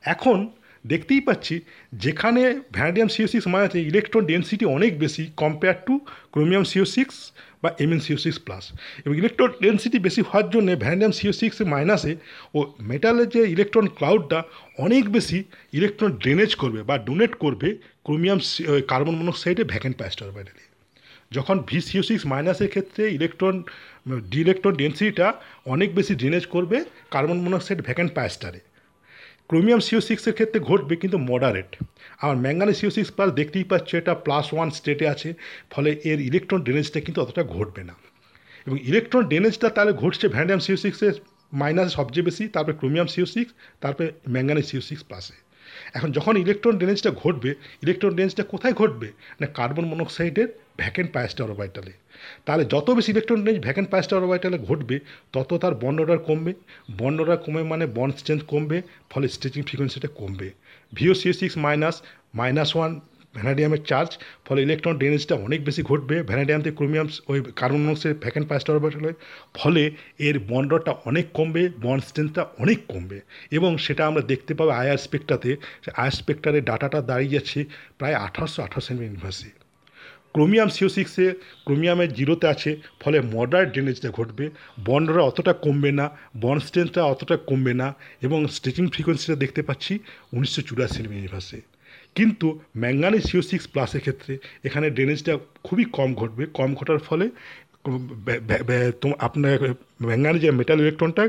এখন দেখতেই পাচ্ছি যেখানে ভ্যানাডিয়াম সিও সিক্স মাইনাসে ইলেকট্রন ডেন্সিটি অনেক বেশি compare to chromium CO six বা এমএন সিও সিক্স প্লাস এবং ইলেকট্রন ডেন্সিটি বেশি হওয়ার জন্য ভ্যানাডিয়াম সিও সিক্স মাইনাসে ও মেটালের যে ইলেকট্রন ক্লাউডটা অনেক বেশি ইলেকট্রন ড্রেনেজ করবে বা ডোনেট করবে ক্রোমিয়াম কার্বন মনোক্সাইডে ভ্যাকেন্ট প্যাস্টার ব্যাটারি যখন ভি সিও সিক্স মাইনাসের ক্ষেত্রে ইলেকট্রন ডি ইলেকট্রন ডেন্সিটিটা অনেক বেশি ড্রেনেজ করবে কার্বন মনোক্সাইড ভ্যাকেন্ট প্যাস্টারে ক্রোমিয়াম সিও সিক্সের ক্ষেত্রে ঘটবে কিন্তু মডারেট আর ম্যাঙ্গানি সিও সিক্স প্লাস দেখতেই পাচ্ছ, এটা প্লাস ওয়ান স্টেটে আছে, ফলে এর ইলেকট্রন ড্রেনেজটা কিন্তু অতটা ঘটবে না। এবং ইলেকট্রন ড্রেনেজটা তাহলে ঘটছে ভ্যান্ডিয়াম সিও সিক্সের মাইনাস সবচেয়ে বেশি, তারপরে ক্রোমিয়াম সিও সিক্স তারপরে ম্যাঙ্গানি সিও সিক্স প্লাসে এখন যখন ইলেকট্রন ড্রেনেজটা ঘটবে ইলেকট্রন ড্রেনেজটা কোথায় ঘটবে? না কার্বন মনোক্সাইডের ভ্যাকেন্ট পায়াস্টা অরবাইটালে তাহলে যত বেশি electron range vacant pi star অরবাইটালে ঘটবে, তত তার বন্ড অর্ডার কমবে। বন্ড অর্ডার কমে মানে বন্ড স্ট্রেংথ কমবে, ফলে স্ট্রেচিং ফ্রিকোয়েন্সিটা কমবে। VO C six minus minus one ভ্যানাডিয়ামের charge ফলে ইলেকট্রন ড্রেনেজটা অনেক বেশি ঘটবে ভ্যানাডিয়াম থেকে ক্রোমিয়াম ওই carbon monoxide vacant pi star অরবাইটালে ফলে এর বন্ডটা অনেক কমবে বন্ড স্ট্রেংথটা অনেক কমবে। এবং সেটা আমরা দেখতে পাবো আয়ার স্পেক্টাতে আয়ার স্পেক্টারের ডাটাটা দাঁড়িয়ে যাচ্ছে প্রায় আঠারোশো আঠাশ সেন্টিমিটার ইউনিভার্সে ক্রোমিয়াম সিও সিক্সে ক্রোমিয়ামের জিরোতে আছে, ফলে মডার্ন ড্রেনেজটা ঘটবে বন্ডরা অতটা কমবে না বন্ড স্ট্রেংথটা অতটা কমবে না, এবং স্ট্রেচিং ফ্রিকোয়েন্সিটা দেখতে পাচ্ছি উনিশশো চুরাশি মিনিভার্সে কিন্তু ম্যাঙ্গানি সিও সিক্স প্লাসের ক্ষেত্রে এখানে ড্রেনেজটা খুবই কম ঘটবে, কম ঘটার ফলে আপনার ম্যাঙ্গানি যে মেটাল ইলেকট্রনটা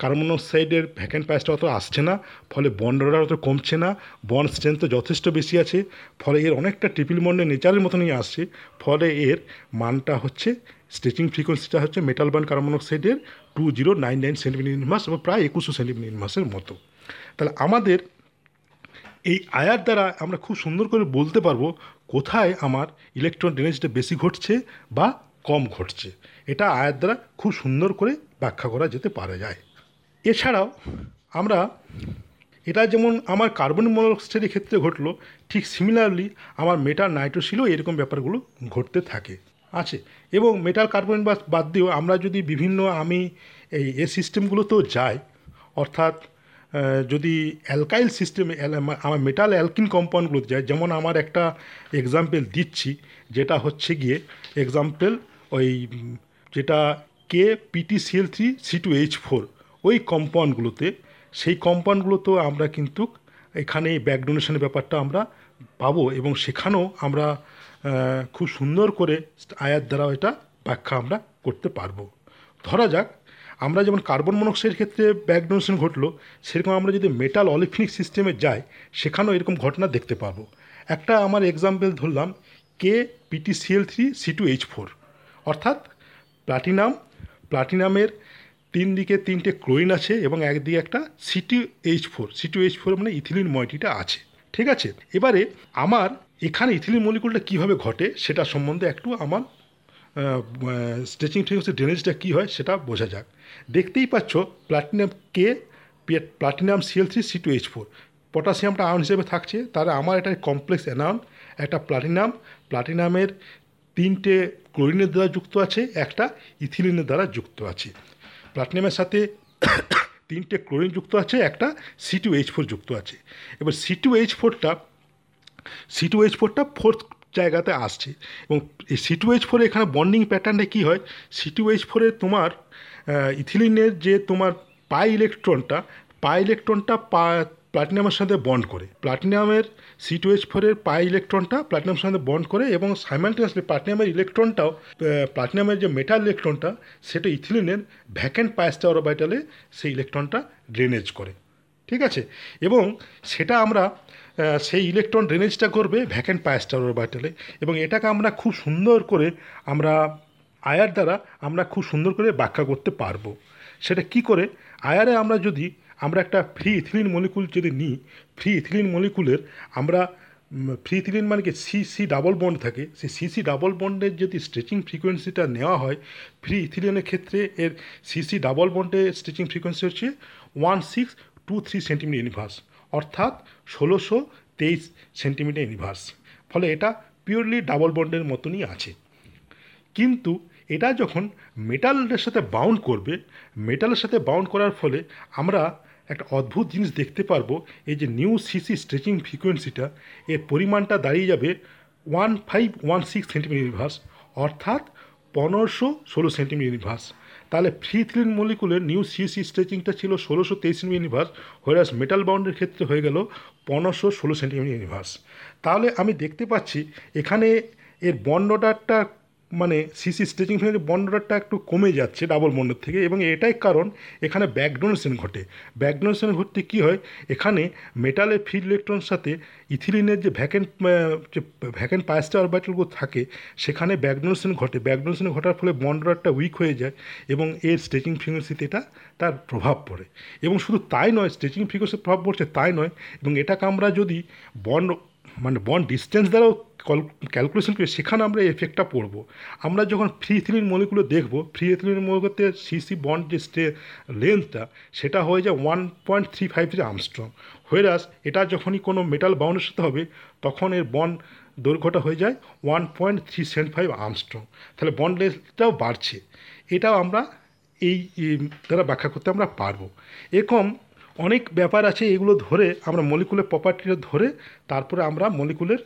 কার্বন মনোক্সাইডের ভ্যাকেন্ট প্রাইসটা অত আসছে না, ফলে বন্ডরা অত কমছে না বন্ড স্ট্রেংথ যথেষ্ট বেশি আছে, ফলে এর অনেকটা ট্রিপল বন্ডের নেচারের মতনই আসছে, ফলে এর মানটা হচ্ছে স্ট্রেচিং ফ্রিকোয়েন্সিটা হচ্ছে metal bound carbon মনোক্সাইডের two zero nine nine centimetre inverse এবং প্রায় একুশশো সেন্টিমিটার ইনভার্সের মতো। তাহলে আমাদের এই আয়ার দ্বারা আমরা খুব সুন্দর করে বলতে পারব কোথায় আমার ইলেকট্রন ড্রেনেজটা বেশি ঘটছে বা কম ঘটছে। এটা আয়ার দ্বারা খুব সুন্দর করে ব্যাখ্যা করা যেতে পারে যায়। এছাড়াও আমরা এটা যেমন আমার কার্বন মনোক্সাইডের ক্ষেত্রে ঘটলো, ঠিক সিমিলারলি আমার মেটাল নাইট্রোসিলও এরকম ব্যাপারগুলো ঘটতে থাকে, আছে। এবং মেটাল কার্বন বাদ দিয়েও আমরা যদি বিভিন্ন আমি এই এ সিস্টেমগুলোতেও যাই, অর্থাৎ যদি অ্যালকাইল সিস্টেমে আমার মেটাল অ্যালকিন কম্পাউন্ডগুলোতে যায় যেমন আমার একটা এক্সাম্পল দিচ্ছি, যেটা হচ্ছে গিয়ে এক্সাম্পল ওই, যেটা K PT CL three C two H four ওই কম্পাউন্ডগুলোতে। সেই কম্পাউন্ডগুলোতেও আমরা কিন্তু এখানে ব্যাক ডোনেশনের ব্যাপারটা আমরা পাবো এবং সেখানেও আমরা খুব সুন্দর করে আয়ার দ্বারা এটা ব্যাখ্যা আমরা করতে পারব। ধরা যাক, আমরা যেমন কার্বন মনোক্সাইডের ক্ষেত্রে ব্যাক ডোনেশন ঘটলো, সেরকম আমরা যদি মেটাল অলিফিনিক সিস্টেমে যাই, সেখানেও এরকম ঘটনা দেখতে পাবো। একটা আমার এক্সাম্পল ধরলাম K PT CL three C two H four অর্থাৎ প্লাটিনাম, প্লাটিনামের তিন দিকে তিনটে ক্লোরিন আছে এবং একদিকে একটা CT H four CT H four মানে ইথিলিন ময়টিটা আছে। ঠিক আছে? এবারে আমার এখানে ইথিলিন মলিকুলটা কীভাবে ঘটে সেটা সম্বন্ধে একটু আমার স্ট্রেচিং ঠিক ড্রেনেজটা কী হয় সেটা বোঝা যাক। দেখতেই পাচ্ছ platinum K, platinum CL three C two H four পটাশিয়ামটা ion হিসেবে থাকছে তাহলে আমার এটা কমপ্লেক্স অ্যানাউন একটা প্লাটিনাম, প্লাটিনামের তিনটে ক্লোরিনের দ্বারা যুক্ত আছে, একটা ইথিলিনের দ্বারা যুক্ত আছে। প্লাটিনামের সাথে তিনটে ক্লোরিন যুক্ত আছে, একটা সি টু এইচ ফোর যুক্ত আছে। এবার সি টু এইচ ফোরটা সি টু এইচ ফোরটা ফোর্থ জায়গাতে আসছে এবং এই সি টু এইচ ফোরে এখানে বন্ডিং প্যাটার্নে কী হয়? সি টু এইচ ফোরে তোমার ইথিলিনের যে তোমার পাই ইলেকট্রনটা পাই ইলেকট্রনটা পা প্লাটিনামের সাথে বন্ড করে। প্লাটিনামের সি টু এইচ ফোরের পাই ইলেকট্রনটা প্লাটিনামের সাথে বন্ড করে এবং সাইমালটেনিয়াসলি প্লাটিনামের ইলেকট্রনটাও প্লাটিনামের যে মেটাল ইলেকট্রনটা সেটা ইথিলিনের ভ্যাকেন্ট পায়াস্টা অরবাইটালে সেই ইলেকট্রনটা ড্রেনেজ করে। ঠিক আছে? এবং সেটা আমরা সেই ইলেকট্রন ড্রেনেজটা করবে ভ্যাকেন্ট পায়াস্টার অরবাইটালে এবং এটাকে আমরা খুব সুন্দর করে আমরা আয়ার দ্বারা আমরা খুব সুন্দর করে ব্যাখ্যা করতে পারব। সেটা কি করে? আয়ারে আমরা যদি আমরা একটা ফ্রি ইথিলিন মলিকুল যদি নিই ফ্রি ইথিলিন মলিকুলের আমরা ফ্রি ইথিলিন মানে কি সি সি ডাবল বন্ড থাকে। সেই সি সি ডাবল বন্ডের যদি স্ট্রেচিং ফ্রিকোয়েন্সিটা নেওয়া হয় ফ্রি ইথিলিনের ক্ষেত্রে এর সি সি ডাবল বন্ডের স্ট্রেচিং ফ্রিকোয়েন্সি হচ্ছে one six two three centimetre inverse অর্থাৎ ষোলোশো তেইশ সেন্টিমিটার ইউনিভার্স ফলে এটা পিওরলি ডাবল বন্ডের মতনই আছে। কিন্তু এটা যখন মেটালের সাথে বাউন্ড করবে মেটালের সাথে বাউন্ড করার ফলে আমরা একটা অদ্ভুত জিনিস দেখতে পারব, এই যে নিউ সিসি স্ট্রেচিং ফ্রিকোয়েন্সিটা এর পরিমাণটা দাঁড়িয়ে যাবে one five one six centimetre inverse অর্থাৎ পনেরোশো ষোলো সেন্টিমিটার ইউনিভার্স তাহলে ফ্রি থ্রিন মলিকুলের নিউ সিসি স্ট্রেচিংটা ছিল ষোলোশো তেইশ ইউনিভার্স হোয়ারাস মেটাল বাউন্ডের ক্ষেত্রে হয়ে গেল পনেরোশো ষোলো সেন্টিমিটার ইউনিভার্স তাহলে আমি দেখতে পাচ্ছি, এখানে এর বন্ডটারটা মানে সিসি স্ট্রেচিং ফ্রেন্ডের বন্ডটা একটু কমে যাচ্ছে ডাবল বন্ডের থেকে, এবং এটাই কারণ এখানে ব্যাক ডোনেশন ঘটে। ব্যাক ডোনেশন ঘটতে কী হয়? এখানে মেটালের ফিড ইলেকট্রনের সাথে ইথিলিনের যে ভ্যাকেন্ট যে ভ্যাকেন্ট পায়াস্টা অরবাইটালগুলো থাকে, সেখানে ব্যাক ডোনেশন ঘটে। ব্যাক ডোনেশন ঘটার ফলে বন্ডটা উইক হয়ে যায়, এবং এর স্ট্রেচিং ফ্রিকোয়েন্সিতে এটা তার প্রভাব পড়ে। এবং শুধু তাই নয় স্ট্রেচিং ফ্রিকোয়েন্সির প্রভাব পড়ছে তাই নয়, এবং এটাকে আমরা যদি বন্ড মানে বন্ড ডিস্টেন্স দ্বারাও ক্যালকুলেশন করে সেখানে আমরা এফেক্টটা পড়ব। আমরা যখন ফ্রি থ্রির মলিগুলো দেখব ফ্রি থ্রির মলিগুলোতে সিসি বন্ড যে স্টে লেন্থটা সেটা হয়ে যায় one point three five three angstrom whereas এটা যখনই কোনো মেটাল বাউন্ডের সাথে হবে, তখন এর বন্ড দৈর্ঘ্যটা হয়ে যায় one point three seven five angstrom তাহলে বন্ড লেন্থটাও বাড়ছে। এটাও আমরা এই দ্বারা ব্যাখ্যা করতে আমরা পারব। এরকম অনেক ব্যাপার আছে এগুলো ধরে আমরা মলিকুলের প্রপার্টিটা ধরে তারপরে আমরা মলিকুলের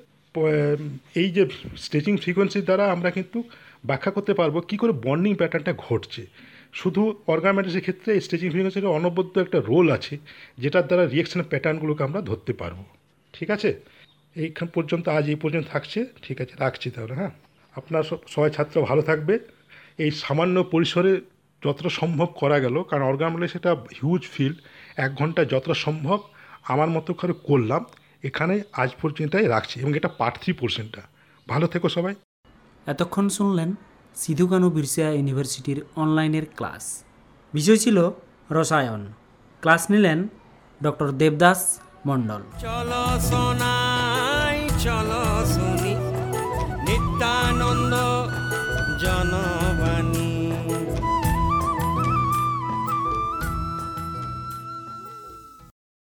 এই যে স্টেজিং ফ্রিকোয়েন্সির দ্বারা আমরা কিন্তু ব্যাখ্যা করতে পারব কী করে বন্ডিং প্যাটার্নটা ঘটছে। শুধু অর্গানমেন্টের ক্ষেত্রে স্টেজিং ফ্রিকোয়েন্সির অনবদ্য একটা রোল আছে, যেটার দ্বারা রিয়েকশনের প্যাটার্নগুলোকে আমরা ধরতে পারব। ঠিক আছে? এইখান পর্যন্ত আজ এই পর্যন্ত থাকছে। ঠিক আছে, রাখছি তাহলে হ্যাঁ? আপনার সব- সবাই ছাত্র ভালো থাকবে। এই সামান্য পরিসরে যতটা সম্ভব করা গেল, কারণ অর্গানমেন্টে সেটা হিউজ ফিল্ড এক ঘণ্টা যতটা সম্ভব আমার মতো করে করলাম। এখানে আজ পর্যন্তই রাখছি এবং এটা পার্ট থ্রি পোর্শনটা ভালো থেকো সবাই। এতক্ষণ শুনলেন সিধু কানু বিরসিয়া ইউনিভার্সিটির অনলাইনের ক্লাস। বিষয় ছিল রসায়ন। ক্লাস নিলেন ডক্টর দেবদাস মণ্ডল। চলো সোনাই চলো নিত্যানন্দ জন